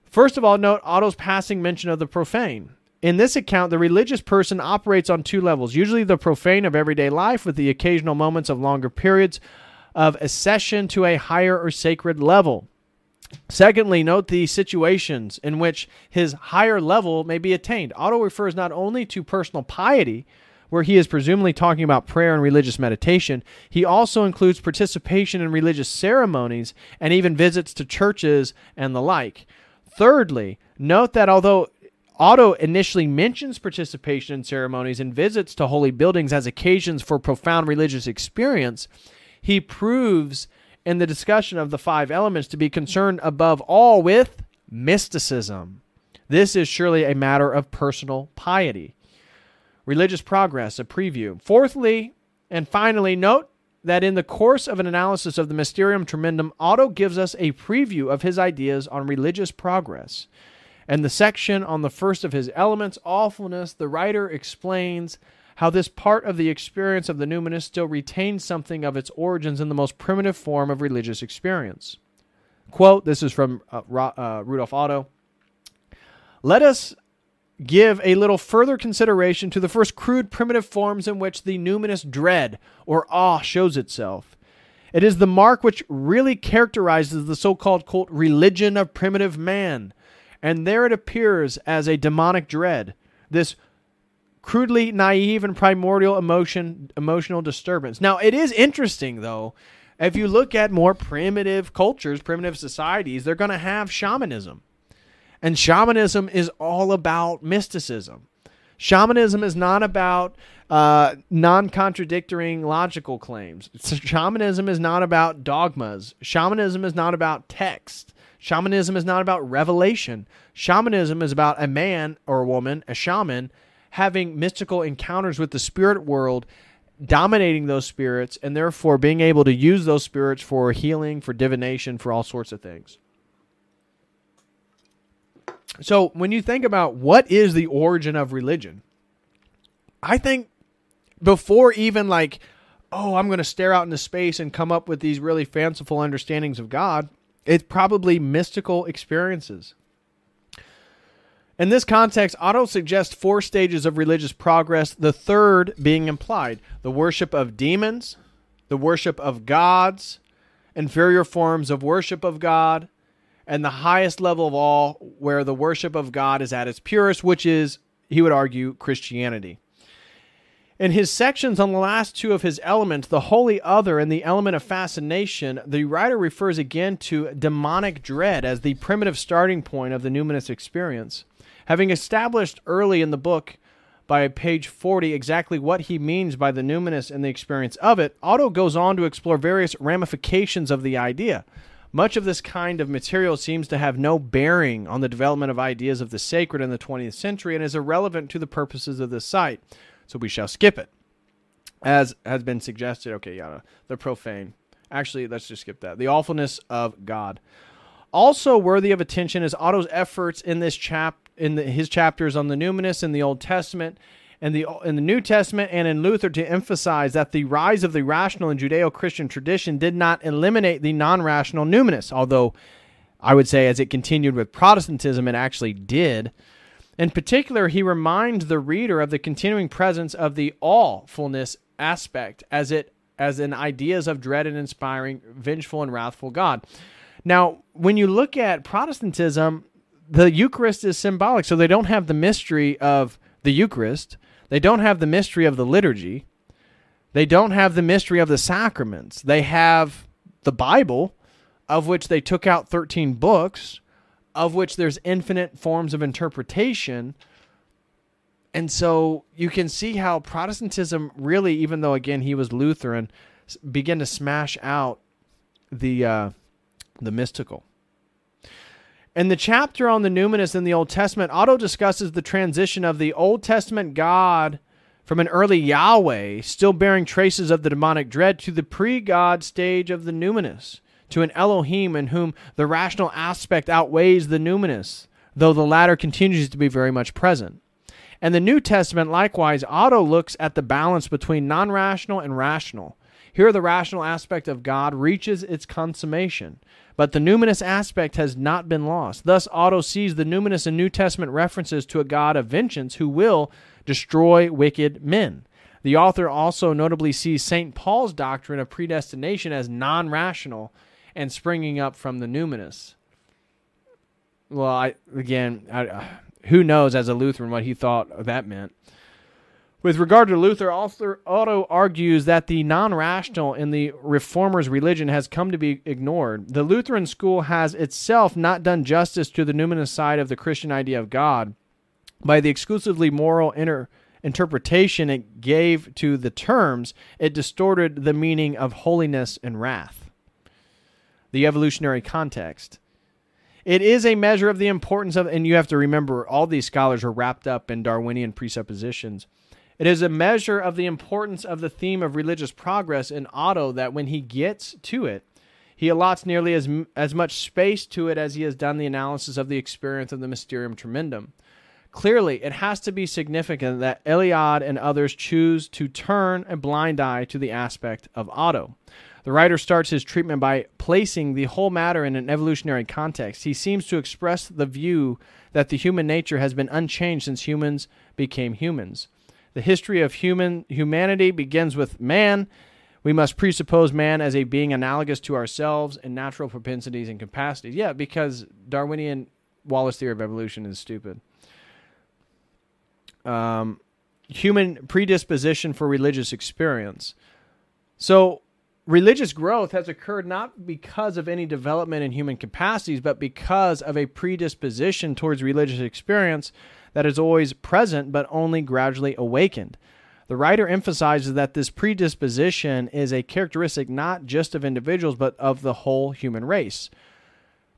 Speaker 1: First of all, note Otto's passing mention of the profane. In this account, the religious person operates on two levels usually the profane of everyday life, with the occasional moments of longer periods of accession to a higher or sacred level. Secondly, note the situations in which his higher level may be attained. Otto refers not only to personal piety, where he is presumably talking about prayer and religious meditation, he also includes participation in religious ceremonies and even visits to churches and the like. Thirdly, note that although Otto initially mentions participation in ceremonies and visits to holy buildings as occasions for profound religious experience. He proves in the discussion of the five elements to be concerned above all with mysticism. This is surely a matter of personal piety. Religious progress, a preview. Fourthly, and finally, note that in the course of an analysis of the Mysterium Tremendum, Otto gives us a preview of his ideas on religious progress. And the section on the first of his elements, awfulness, the writer explains how this part of the experience of the numinous still retains something of its origins in the most primitive form of religious experience. Quote, this is from uh, uh, Rudolf Otto. Let us give a little further consideration to the first crude primitive forms in which the numinous dread or awe shows itself. It is the mark which really characterizes the so called cult religion of primitive man and there it appears as a demonic dread, this crudely naive and primordial emotion emotional disturbance. Now, it is interesting though, if you look at more primitive cultures, primitive societies, they're going to have shamanism. And shamanism is all about mysticism. Shamanism is not about uh, non contradicting logical claims. Shamanism is not about dogmas. Shamanism is not about text. Shamanism is not about revelation. Shamanism is about a man or a woman, a shaman, having mystical encounters with the spirit world, dominating those spirits, and therefore being able to use those spirits for healing, for divination, for all sorts of things. So when you think about what is the origin of religion, I think before even like, oh, I'm going to stare out into space and come up with these really fanciful understandings of God, it's probably mystical experiences. In this context, Otto suggests four stages of religious progress, the third being implied the worship of demons, the worship of gods, inferior forms of worship of God, and the highest level of all, where the worship of God is at its purest, which is, he would argue, Christianity. In his sections on the last two of his elements, the wholly other and the element of fascination, the writer refers again to demonic dread as the primitive starting point of the numinous experience. Having established early in the book by page 40 exactly what he means by the numinous and the experience of it, Otto goes on to explore various ramifications of the idea. Much of this kind of material seems to have no bearing on the development of ideas of the sacred in the 20th century and is irrelevant to the purposes of this site so we shall skip it. As has been suggested, okay, yeah, the profane. Actually, let's just skip that. The awfulness of God. Also worthy of attention is Otto's efforts in this chap in the, his chapters on the numinous in the Old Testament and the in the New Testament and in Luther to emphasize that the rise of the rational and Judeo-Christian tradition did not eliminate the non-rational numinous, although I would say as it continued with Protestantism it actually did. In particular, he reminds the reader of the continuing presence of the awfulness aspect as it as in ideas of dread and inspiring, vengeful and wrathful God. Now, when you look at Protestantism, the Eucharist is symbolic, so they don't have the mystery of the Eucharist. They don't have the mystery of the liturgy. They don't have the mystery of the sacraments. They have the Bible, of which they took out 13 books, of which there's infinite forms of interpretation. And so you can see how Protestantism really, even though again he was Lutheran, began to smash out the uh, the mystical. In the chapter on the numinous in the Old Testament, Otto discusses the transition of the Old Testament God from an early Yahweh, still bearing traces of the demonic dread, to the pre God stage of the numinous to an Elohim in whom the rational aspect outweighs the numinous, though the latter continues to be very much present. And the New Testament, likewise, Otto looks at the balance between non rational and rational. Here, the rational aspect of God reaches its consummation, but the numinous aspect has not been lost. Thus, Otto sees the numinous and New Testament references to a God of vengeance who will destroy wicked men. The author also notably sees St. Paul's doctrine of predestination as non rational and springing up from the numinous. Well, I again, I, uh, who knows as a Lutheran what he thought that meant. With regard to Luther, Otto argues that the non rational in the Reformers' religion has come to be ignored. The Lutheran school has itself not done justice to the numinous side of the Christian idea of God by the exclusively moral inter- interpretation it gave to the terms, it distorted the meaning of holiness and wrath the evolutionary context. It is a measure of the importance of, and you have to remember, all these scholars are wrapped up in Darwinian presuppositions. It is a measure of the importance of the theme of religious progress in Otto that when he gets to it, he allots nearly as, as much space to it as he has done the analysis of the experience of the Mysterium Tremendum. Clearly, it has to be significant that Eliade and others choose to turn a blind eye to the aspect of Otto. The writer starts his treatment by placing the whole matter in an evolutionary context. He seems to express the view that the human nature has been unchanged since humans became humans. The history of human humanity begins with man. We must presuppose man as a being analogous to ourselves in natural propensities and capacities. Yeah, because Darwinian Wallace theory of evolution is stupid. Um, human predisposition for religious experience. So religious growth has occurred not because of any development in human capacities, but because of a predisposition towards religious experience that is always present but only gradually awakened. The writer emphasizes that this predisposition is a characteristic not just of individuals but of the whole human race.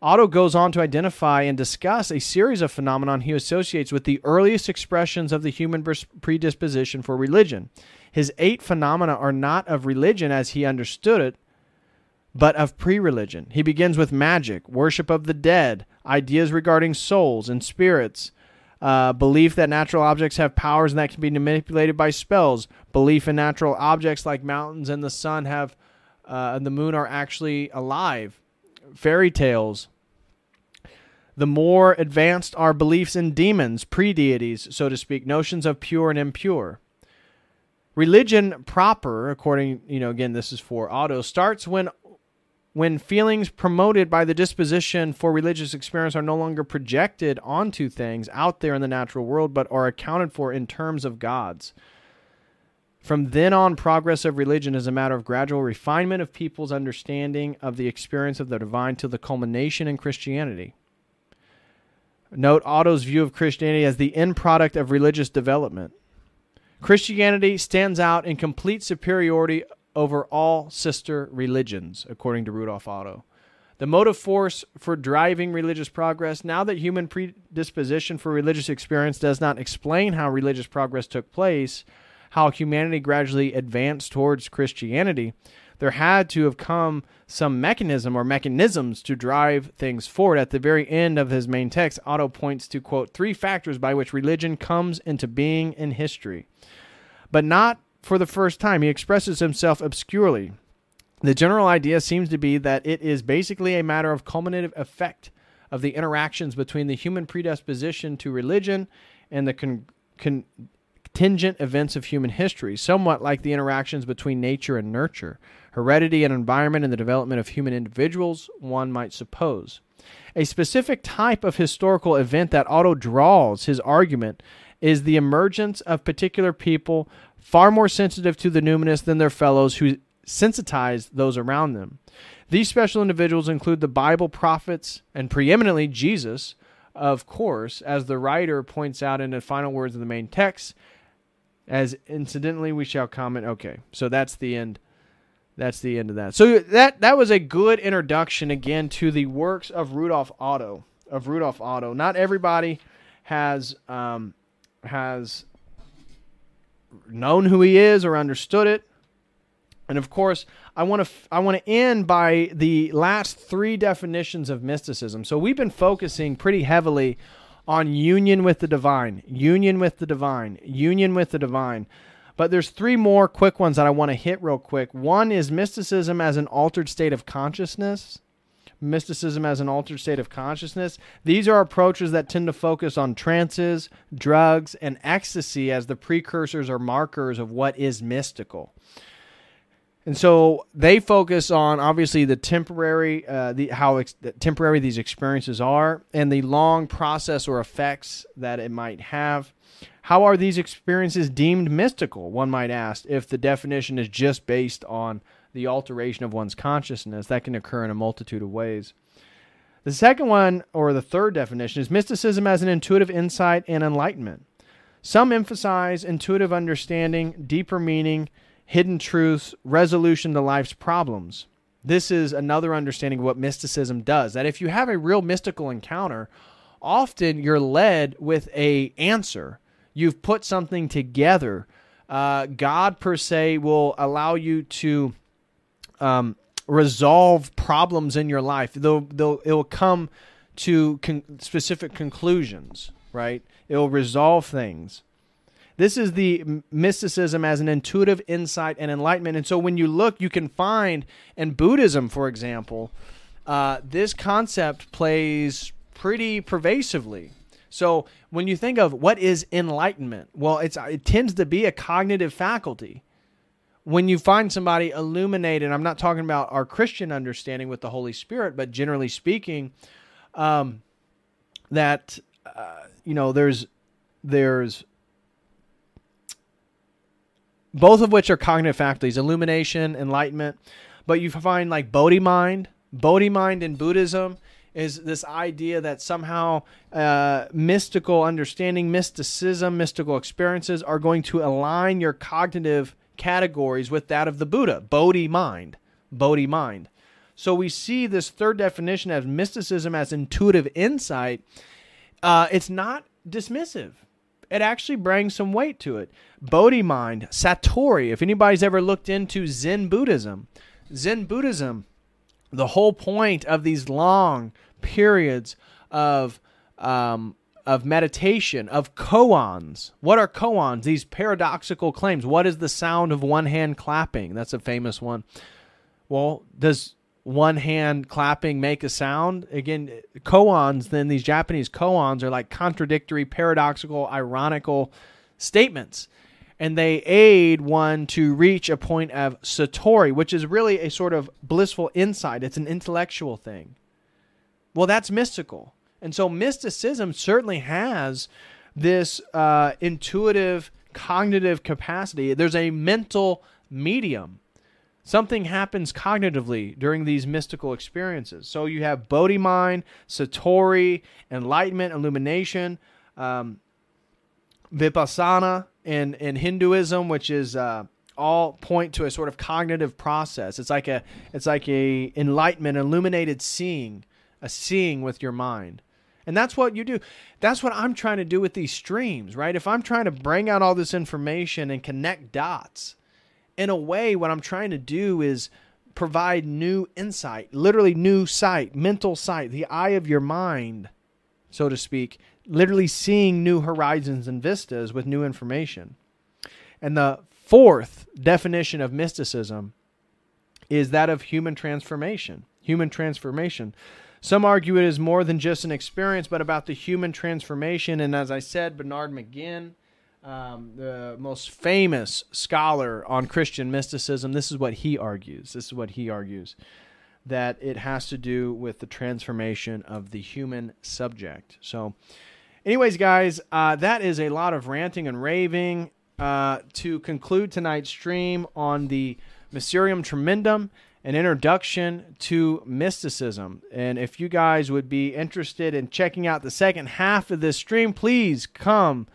Speaker 1: Otto goes on to identify and discuss a series of phenomena he associates with the earliest expressions of the human predisposition for religion. His eight phenomena are not of religion as he understood it, but of pre religion. He begins with magic, worship of the dead, ideas regarding souls and spirits, uh, belief that natural objects have powers and that can be manipulated by spells, belief in natural objects like mountains and the sun have uh, and the moon are actually alive, fairy tales. The more advanced are beliefs in demons, pre deities, so to speak, notions of pure and impure. Religion proper, according, you know, again, this is for Otto, starts when when feelings promoted by the disposition for religious experience are no longer projected onto things out there in the natural world, but are accounted for in terms of gods. From then on, progress of religion is a matter of gradual refinement of people's understanding of the experience of the divine to the culmination in Christianity. Note Otto's view of Christianity as the end product of religious development. Christianity stands out in complete superiority over all sister religions, according to Rudolf Otto. The motive force for driving religious progress, now that human predisposition for religious experience does not explain how religious progress took place, how humanity gradually advanced towards Christianity, there had to have come some mechanism or mechanisms to drive things forward. At the very end of his main text, Otto points to, quote, three factors by which religion comes into being in history. But not for the first time. He expresses himself obscurely. The general idea seems to be that it is basically a matter of culminative effect of the interactions between the human predisposition to religion and the con- con- contingent events of human history, somewhat like the interactions between nature and nurture, heredity and environment in the development of human individuals, one might suppose. A specific type of historical event that Otto draws his argument is the emergence of particular people far more sensitive to the numinous than their fellows who sensitize those around them. These special individuals include the Bible prophets and preeminently Jesus, of course, as the writer points out in the final words of the main text. As incidentally we shall comment. Okay, so that's the end. That's the end of that. So that that was a good introduction again to the works of Rudolf Otto. Of Rudolf Otto. Not everybody has um, has known who he is or understood it. And of course, I want to I want to end by the last three definitions of mysticism. So we've been focusing pretty heavily on union with the divine, union with the divine, union with the divine. But there's three more quick ones that I want to hit real quick. One is mysticism as an altered state of consciousness. Mysticism as an altered state of consciousness. These are approaches that tend to focus on trances, drugs, and ecstasy as the precursors or markers of what is mystical. And so they focus on obviously the temporary, uh, the how ex- temporary these experiences are, and the long process or effects that it might have. How are these experiences deemed mystical? One might ask if the definition is just based on the alteration of one's consciousness. That can occur in a multitude of ways. The second one, or the third definition, is mysticism as an intuitive insight and enlightenment. Some emphasize intuitive understanding, deeper meaning, hidden truths, resolution to life's problems. This is another understanding of what mysticism does. That if you have a real mystical encounter, often you're led with a answer. You've put something together. Uh, God per se will allow you to um, resolve problems in your life. They'll, they'll, it will come to con- specific conclusions, right? It will resolve things. This is the mysticism as an intuitive insight and enlightenment. And so when you look, you can find in Buddhism, for example, uh, this concept plays pretty pervasively. So when you think of what is enlightenment, well, it's it tends to be a cognitive faculty. When you find somebody illuminated, I'm not talking about our Christian understanding with the Holy Spirit, but generally speaking, um, that uh, you know there's there's both of which are cognitive faculties illumination enlightenment but you find like bodhi mind. Bodhi mind in buddhism is this idea that somehow uh, mystical understanding mysticism mystical experiences are going to align your cognitive categories with that of the buddha bodhi mind bodhi mind So we see this third definition as mysticism as intuitive insight. Uh, it's not dismissive. It actually brings some weight to it. Bodhi mind, Satori. If anybody's ever looked into Zen Buddhism, Zen Buddhism, the whole point of these long periods of um, of meditation, of koans. What are koans? These paradoxical claims. What is the sound of one hand clapping? That's a famous one. Well, does one hand clapping make a sound? Again, koans, then these Japanese koans are like contradictory, paradoxical, ironical statements. And they aid one to reach a point of satori, which is really a sort of blissful insight. It's an intellectual thing. Well, that's mystical. And so mysticism certainly has this uh, intuitive cognitive capacity. There's a mental medium. Something happens cognitively during these mystical experiences. So you have Bodhi mind, Satori, enlightenment, illumination, um, Vipassana in, in Hinduism, which is uh, all point to a sort of cognitive process. It's like a it's like a enlightenment, illuminated seeing, a seeing with your mind. And that's what you do. That's what I'm trying to do with these streams, right? If I'm trying to bring out all this information and connect dots, in a way, what I'm trying to do is provide new insight, literally new sight, mental sight, the eye of your mind, so to speak, literally seeing new horizons and vistas with new information. And the fourth definition of mysticism is that of human transformation. Human transformation. Some argue it is more than just an experience, but about the human transformation. And as I said, Bernard McGinn, um, the most famous scholar on Christian mysticism, this is what he argues. This is what he argues that it has to do with the transformation of the human subject. So, anyways, guys, uh, that is a lot of ranting and raving. Uh, to conclude tonight's stream on the Mysterium Tremendum an introduction to mysticism. And if you guys would be interested in checking out the second half of this stream, please come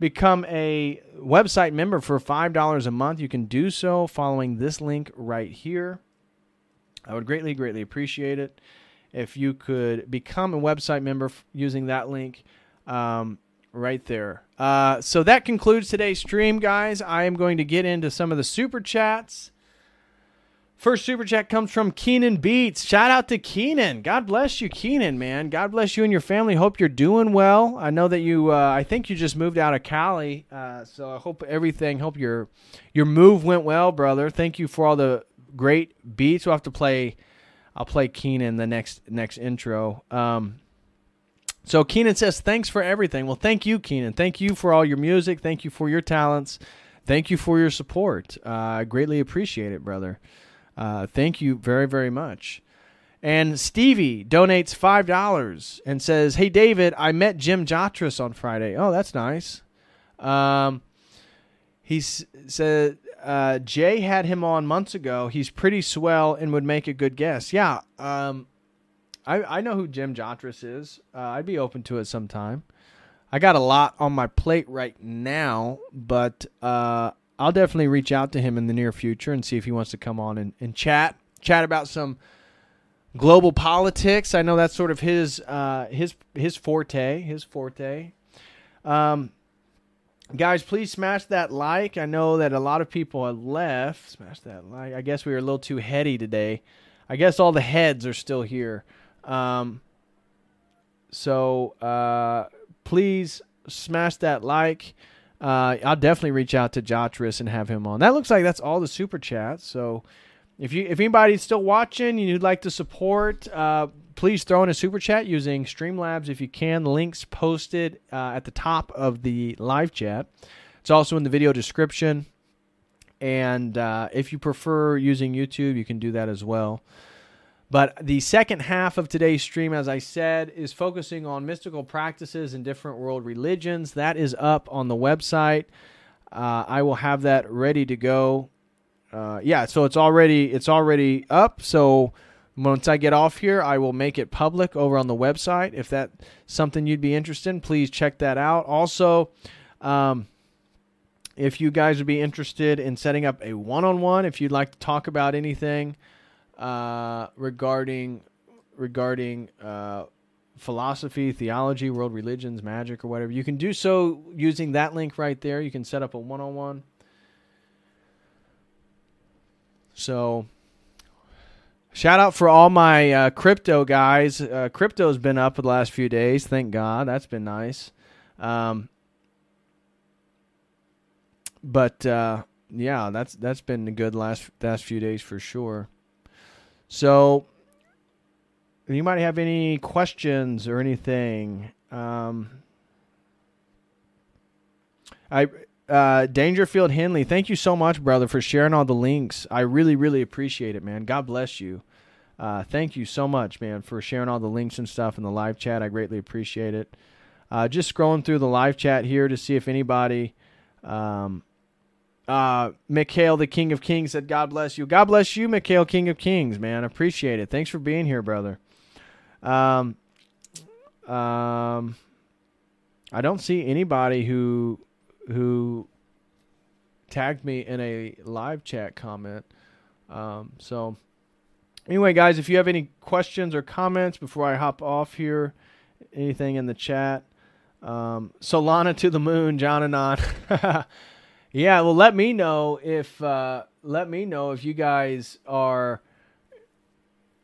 Speaker 1: become a website member for $5 a month. You can do so following this link right here. I would greatly, greatly appreciate it if you could become a website member using that link um, right there. Uh, so that concludes today's stream, guys. I am going to get into some of the super chats. First super chat comes from Keenan Beats. Shout out to Keenan. God bless you, Keenan, man. God bless you and your family. Hope you're doing well. I know that you. Uh, I think you just moved out of Cali, uh, so I hope everything. Hope your your move went well, brother. Thank you for all the great beats. We'll have to play. I'll play Keenan the next next intro. Um, so Keenan says, "Thanks for everything." Well, thank you, Keenan. Thank you for all your music. Thank you for your talents. Thank you for your support. Uh, I greatly appreciate it, brother. Uh, thank you very, very much. And Stevie donates five dollars and says, "Hey David, I met Jim Jatras on Friday. Oh, that's nice." Um, he said uh, Jay had him on months ago. He's pretty swell and would make a good guest. Yeah, um, I I know who Jim Jatras is. Uh, I'd be open to it sometime. I got a lot on my plate right now, but uh, I'll definitely reach out to him in the near future and see if he wants to come on and, and chat chat about some global politics. I know that's sort of his uh, his his forte. His forte. Um, guys, please smash that like. I know that a lot of people have left. Smash that like. I guess we were a little too heady today. I guess all the heads are still here. Um, so uh, please smash that like uh, I'll definitely reach out to Jatras and have him on. That looks like that's all the super chats. So if you if anybody's still watching and you'd like to support, uh, please throw in a super chat using Streamlabs if you can. The links posted uh, at the top of the live chat. It's also in the video description. And uh, if you prefer using YouTube, you can do that as well. But the second half of today's stream, as I said, is focusing on mystical practices in different world religions. That is up on the website. Uh, I will have that ready to go. Uh, yeah, so it's already it's already up. So once I get off here, I will make it public over on the website. If that's something you'd be interested in, please check that out. Also, um, if you guys would be interested in setting up a one-on-one, if you'd like to talk about anything uh, regarding regarding uh, philosophy, theology, world religions, magic, or whatever, you can do so using that link right there. You can set up a one on one. So, shout out for all my uh, crypto guys. Uh, crypto's been up for the last few days. Thank God. That's been nice. Um, but uh, yeah, that's that's been a good last last few days for sure. So you might have any questions or anything. Um, I uh, Dangerfield Henley, thank you so much, brother, for sharing all the links. I really, really appreciate it, man. God bless you. Uh, thank you so much, man, for sharing all the links and stuff in the live chat. I greatly appreciate it. Uh, just scrolling through the live chat here to see if anybody. Um, uh, Mikhail, the King of Kings, said, God bless you. God bless you, Mikhail, King of Kings, man. Appreciate it. Thanks for being here, brother. Um, um, I don't see anybody who who tagged me in a live chat comment. Um, so anyway, guys, if you have any questions or comments before I hop off here, anything in the chat. Um, Solana to the moon, John Anon. (laughs) yeah, well, let me know if uh, let me know if you guys are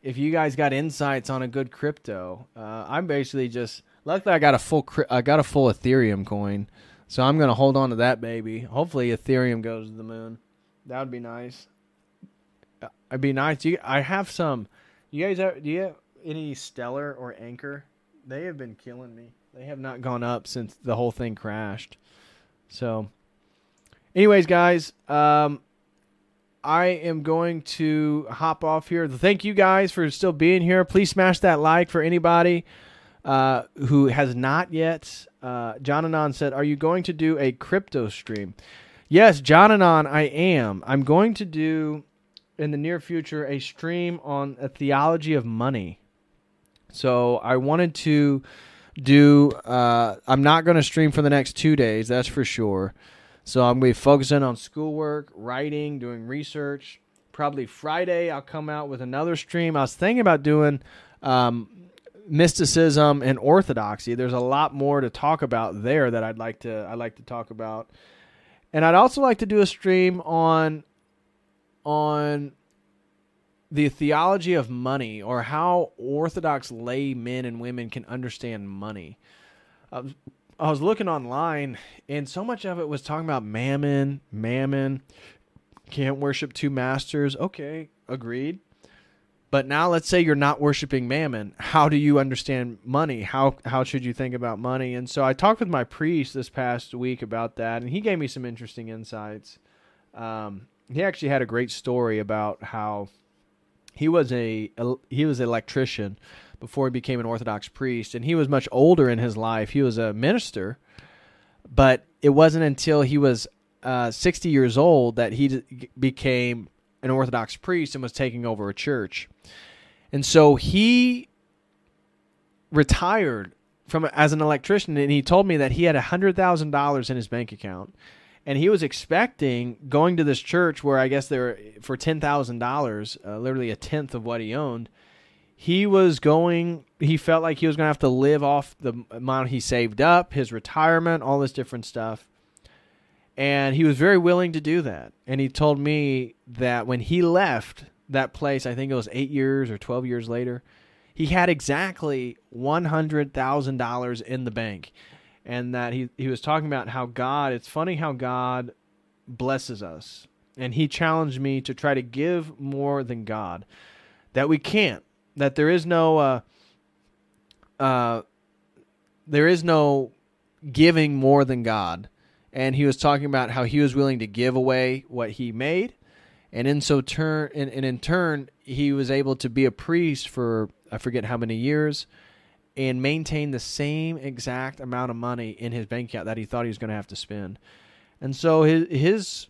Speaker 1: if you guys got insights on a good crypto. Uh, I'm basically just luckily I got a full I got a full Ethereum coin, so I'm gonna hold on to that baby. Hopefully Ethereum goes to the moon. That would be nice. Uh, It'd be nice. You, I have some. You guys have? Do you have any Stellar or Anchor? They have been killing me. They have not gone up since the whole thing crashed. So, anyways, guys, um, I am going to hop off here. Thank you guys for still being here. Please smash that like for anybody uh, who has not yet. Uh, John Anon said, Are you going to do a crypto stream? Yes, John Anon, I am. I'm going to do in the near future a stream on a theology of money. So I wanted to do, uh, I'm not going to stream for the next two days, that's for sure. So I'm going to be focusing on schoolwork, writing, doing research. Probably Friday, I'll come out with another stream. I was thinking about doing um, mysticism and orthodoxy. There's a lot more to talk about there that I'd like to I'd like to talk about, and I'd also like to do a stream on on the theology of money or how Orthodox lay men and women can understand money. Was, I was looking online, and so much of it was talking about mammon, mammon, can't worship two masters. Okay, agreed. But now let's say you're not worshiping mammon. How do you understand money? How how should you think about money? And so I talked with my priest this past week about that, and he gave me some interesting insights. Um, he actually had a great story about how he was a he was an electrician before he became an Orthodox priest, and he was much older in his life. He was a minister, but it wasn't until he was uh, 60 years old that he d- became an Orthodox priest and was taking over a church. And so he retired from as an electrician, and he told me that he had hundred thousand dollars in his bank account, and he was expecting going to this church where I guess there for ten thousand uh, dollars, literally a tenth of what he owned. He was going. He felt like he was going to have to live off the amount he saved up, his retirement, all this different stuff. And he was very willing to do that. And he told me that when he left that place, I think it was eight years or 12 years later, he had exactly $100,000 in the bank. And that he, he was talking about how God, it's funny how God blesses us. And he challenged me to try to give more than God. That we can't. That there is no, uh, uh, there is no giving more than God. And he was talking about how he was willing to give away what he made. And in so turn and, and in turn he was able to be a priest for i forget how many years and maintain the same exact amount of money in his bank account that he thought he was going to have to spend. And so his his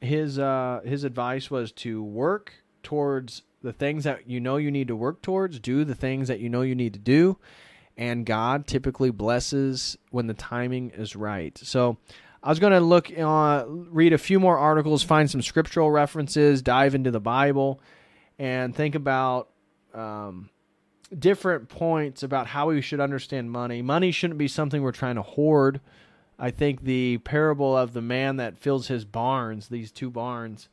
Speaker 1: his uh his advice was to work towards the things that you know you need to work towards do the things that you know you need to do and God typically blesses when the timing is right. So I was going to look, uh, read a few more articles, find some scriptural references, dive into the Bible, and think about um, different points about how we should understand money. Money shouldn't be something we're trying to hoard. I think the parable of the man that fills his barns, these two barns,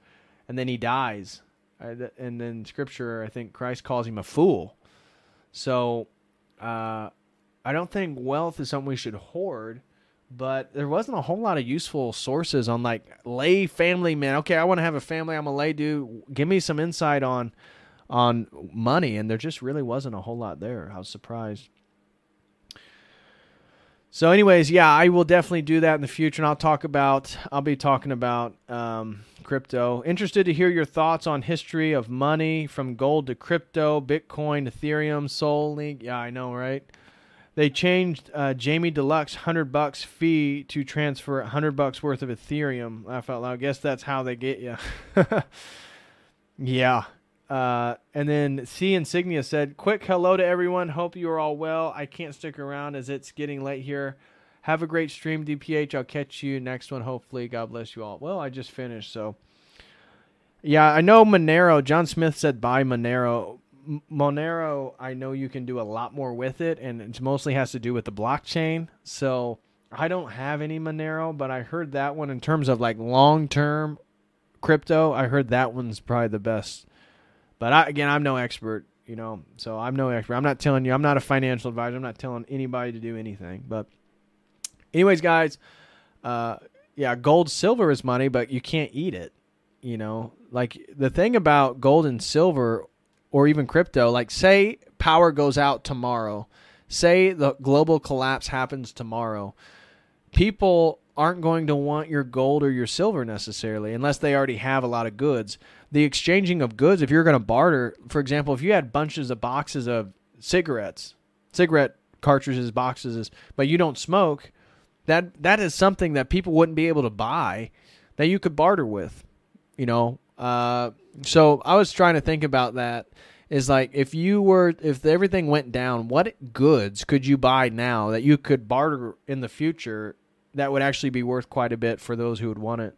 Speaker 1: and then he dies. And then scripture, I think Christ calls him a fool. So uh, I don't think wealth is something we should hoard, but there wasn't a whole lot of useful sources on like lay family man. Okay, I want to have a family. I'm a lay dude. Give me some insight on on money, and there just really wasn't a whole lot there. I was surprised. So, anyways, yeah, I will definitely do that in the future, and I'll talk about. I'll be talking about um, crypto. Interested to hear your thoughts on history of money from gold to crypto, Bitcoin, Ethereum, Sol Link. Yeah, I know, right? They changed uh, Jamie Deluxe hundred bucks fee to transfer hundred bucks worth of Ethereum. Laugh out loud. I guess that's how they get you. (laughs) yeah, uh, and then C Insignia said, "Quick hello to everyone. Hope you are all well. I can't stick around as it's getting late here. Have a great stream, DPH. I'll catch you next one. Hopefully, God bless you all. Well, I just finished, so yeah, I know Monero. John Smith said buy Monero. Monero, I know you can do a lot more with it, and it mostly has to do with the blockchain. So I don't have any Monero, but I heard that one in terms of like long term crypto. I heard that one's probably the best but I, again, I'm no expert, you know, so I'm no expert. I'm not telling you, I'm not a financial advisor. I'm not telling anybody to do anything. But, anyways, guys, uh, yeah, gold, silver is money, but you can't eat it. You know, like the thing about gold and silver or even crypto, like say power goes out tomorrow, say the global collapse happens tomorrow, people aren't going to want your gold or your silver necessarily unless they already have a lot of goods the exchanging of goods, if you're going to barter, for example, if you had bunches of boxes of cigarettes, cigarette cartridges, boxes, but you don't smoke, that that is something that people wouldn't be able to buy that you could barter with, you know. Uh, so I was trying to think about that. Is like if you were if everything went down, what goods could you buy now that you could barter in the future that would actually be worth quite a bit for those who would want it?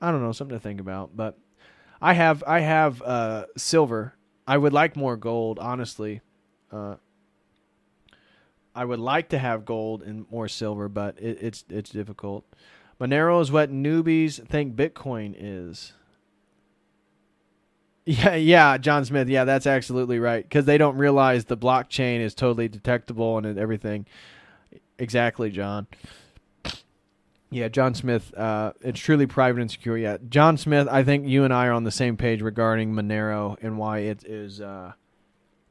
Speaker 1: I don't know, something to think about, but I have I have uh, silver. I would like more gold, honestly. Uh, I would like to have gold and more silver, but it, it's it's difficult. Monero is what newbies think Bitcoin is. (laughs) Yeah, yeah, John Smith. Yeah, that's absolutely right because they don't realize the blockchain is totally detectable and everything. Exactly, John. Yeah, John Smith. Uh, it's truly private and secure. Yeah, John Smith. I think you and I are on the same page regarding Monero and why it is uh,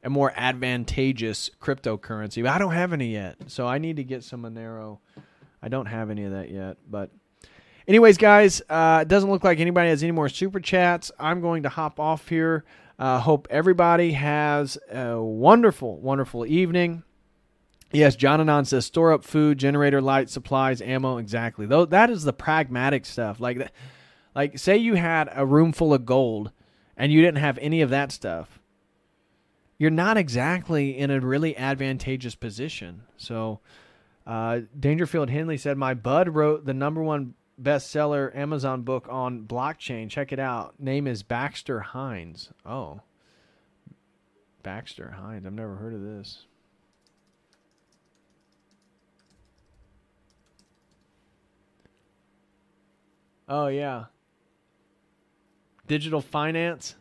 Speaker 1: a more advantageous cryptocurrency. But I don't have any yet, so I need to get some Monero. I don't have any of that yet. But, anyways, guys, uh, it doesn't look like anybody has any more super chats. I'm going to hop off here. Uh, hope everybody has a wonderful, wonderful evening. Yes, John Anon says store up food, generator, light, supplies, ammo. Exactly. Though that is the pragmatic stuff. Like like say you had a room full of gold, and you didn't have any of that stuff. You're not exactly in a really advantageous position. So, uh, Dangerfield Henley said, "My bud wrote the number one bestseller Amazon book on blockchain. Check it out. Name is Baxter Hines. Oh, Baxter Hines. I've never heard of this." Oh yeah. Digital finance.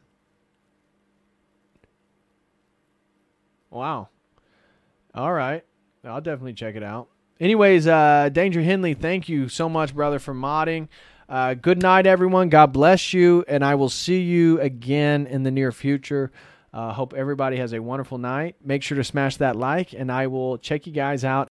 Speaker 1: Wow. All right. I'll definitely check it out. Anyways, uh, Danger Henley, thank you so much, brother, for modding. Uh, good night, everyone. God bless you, and I will see you again in the near future. Uh, hope everybody has a wonderful night. Make sure to smash that like, and I will check you guys out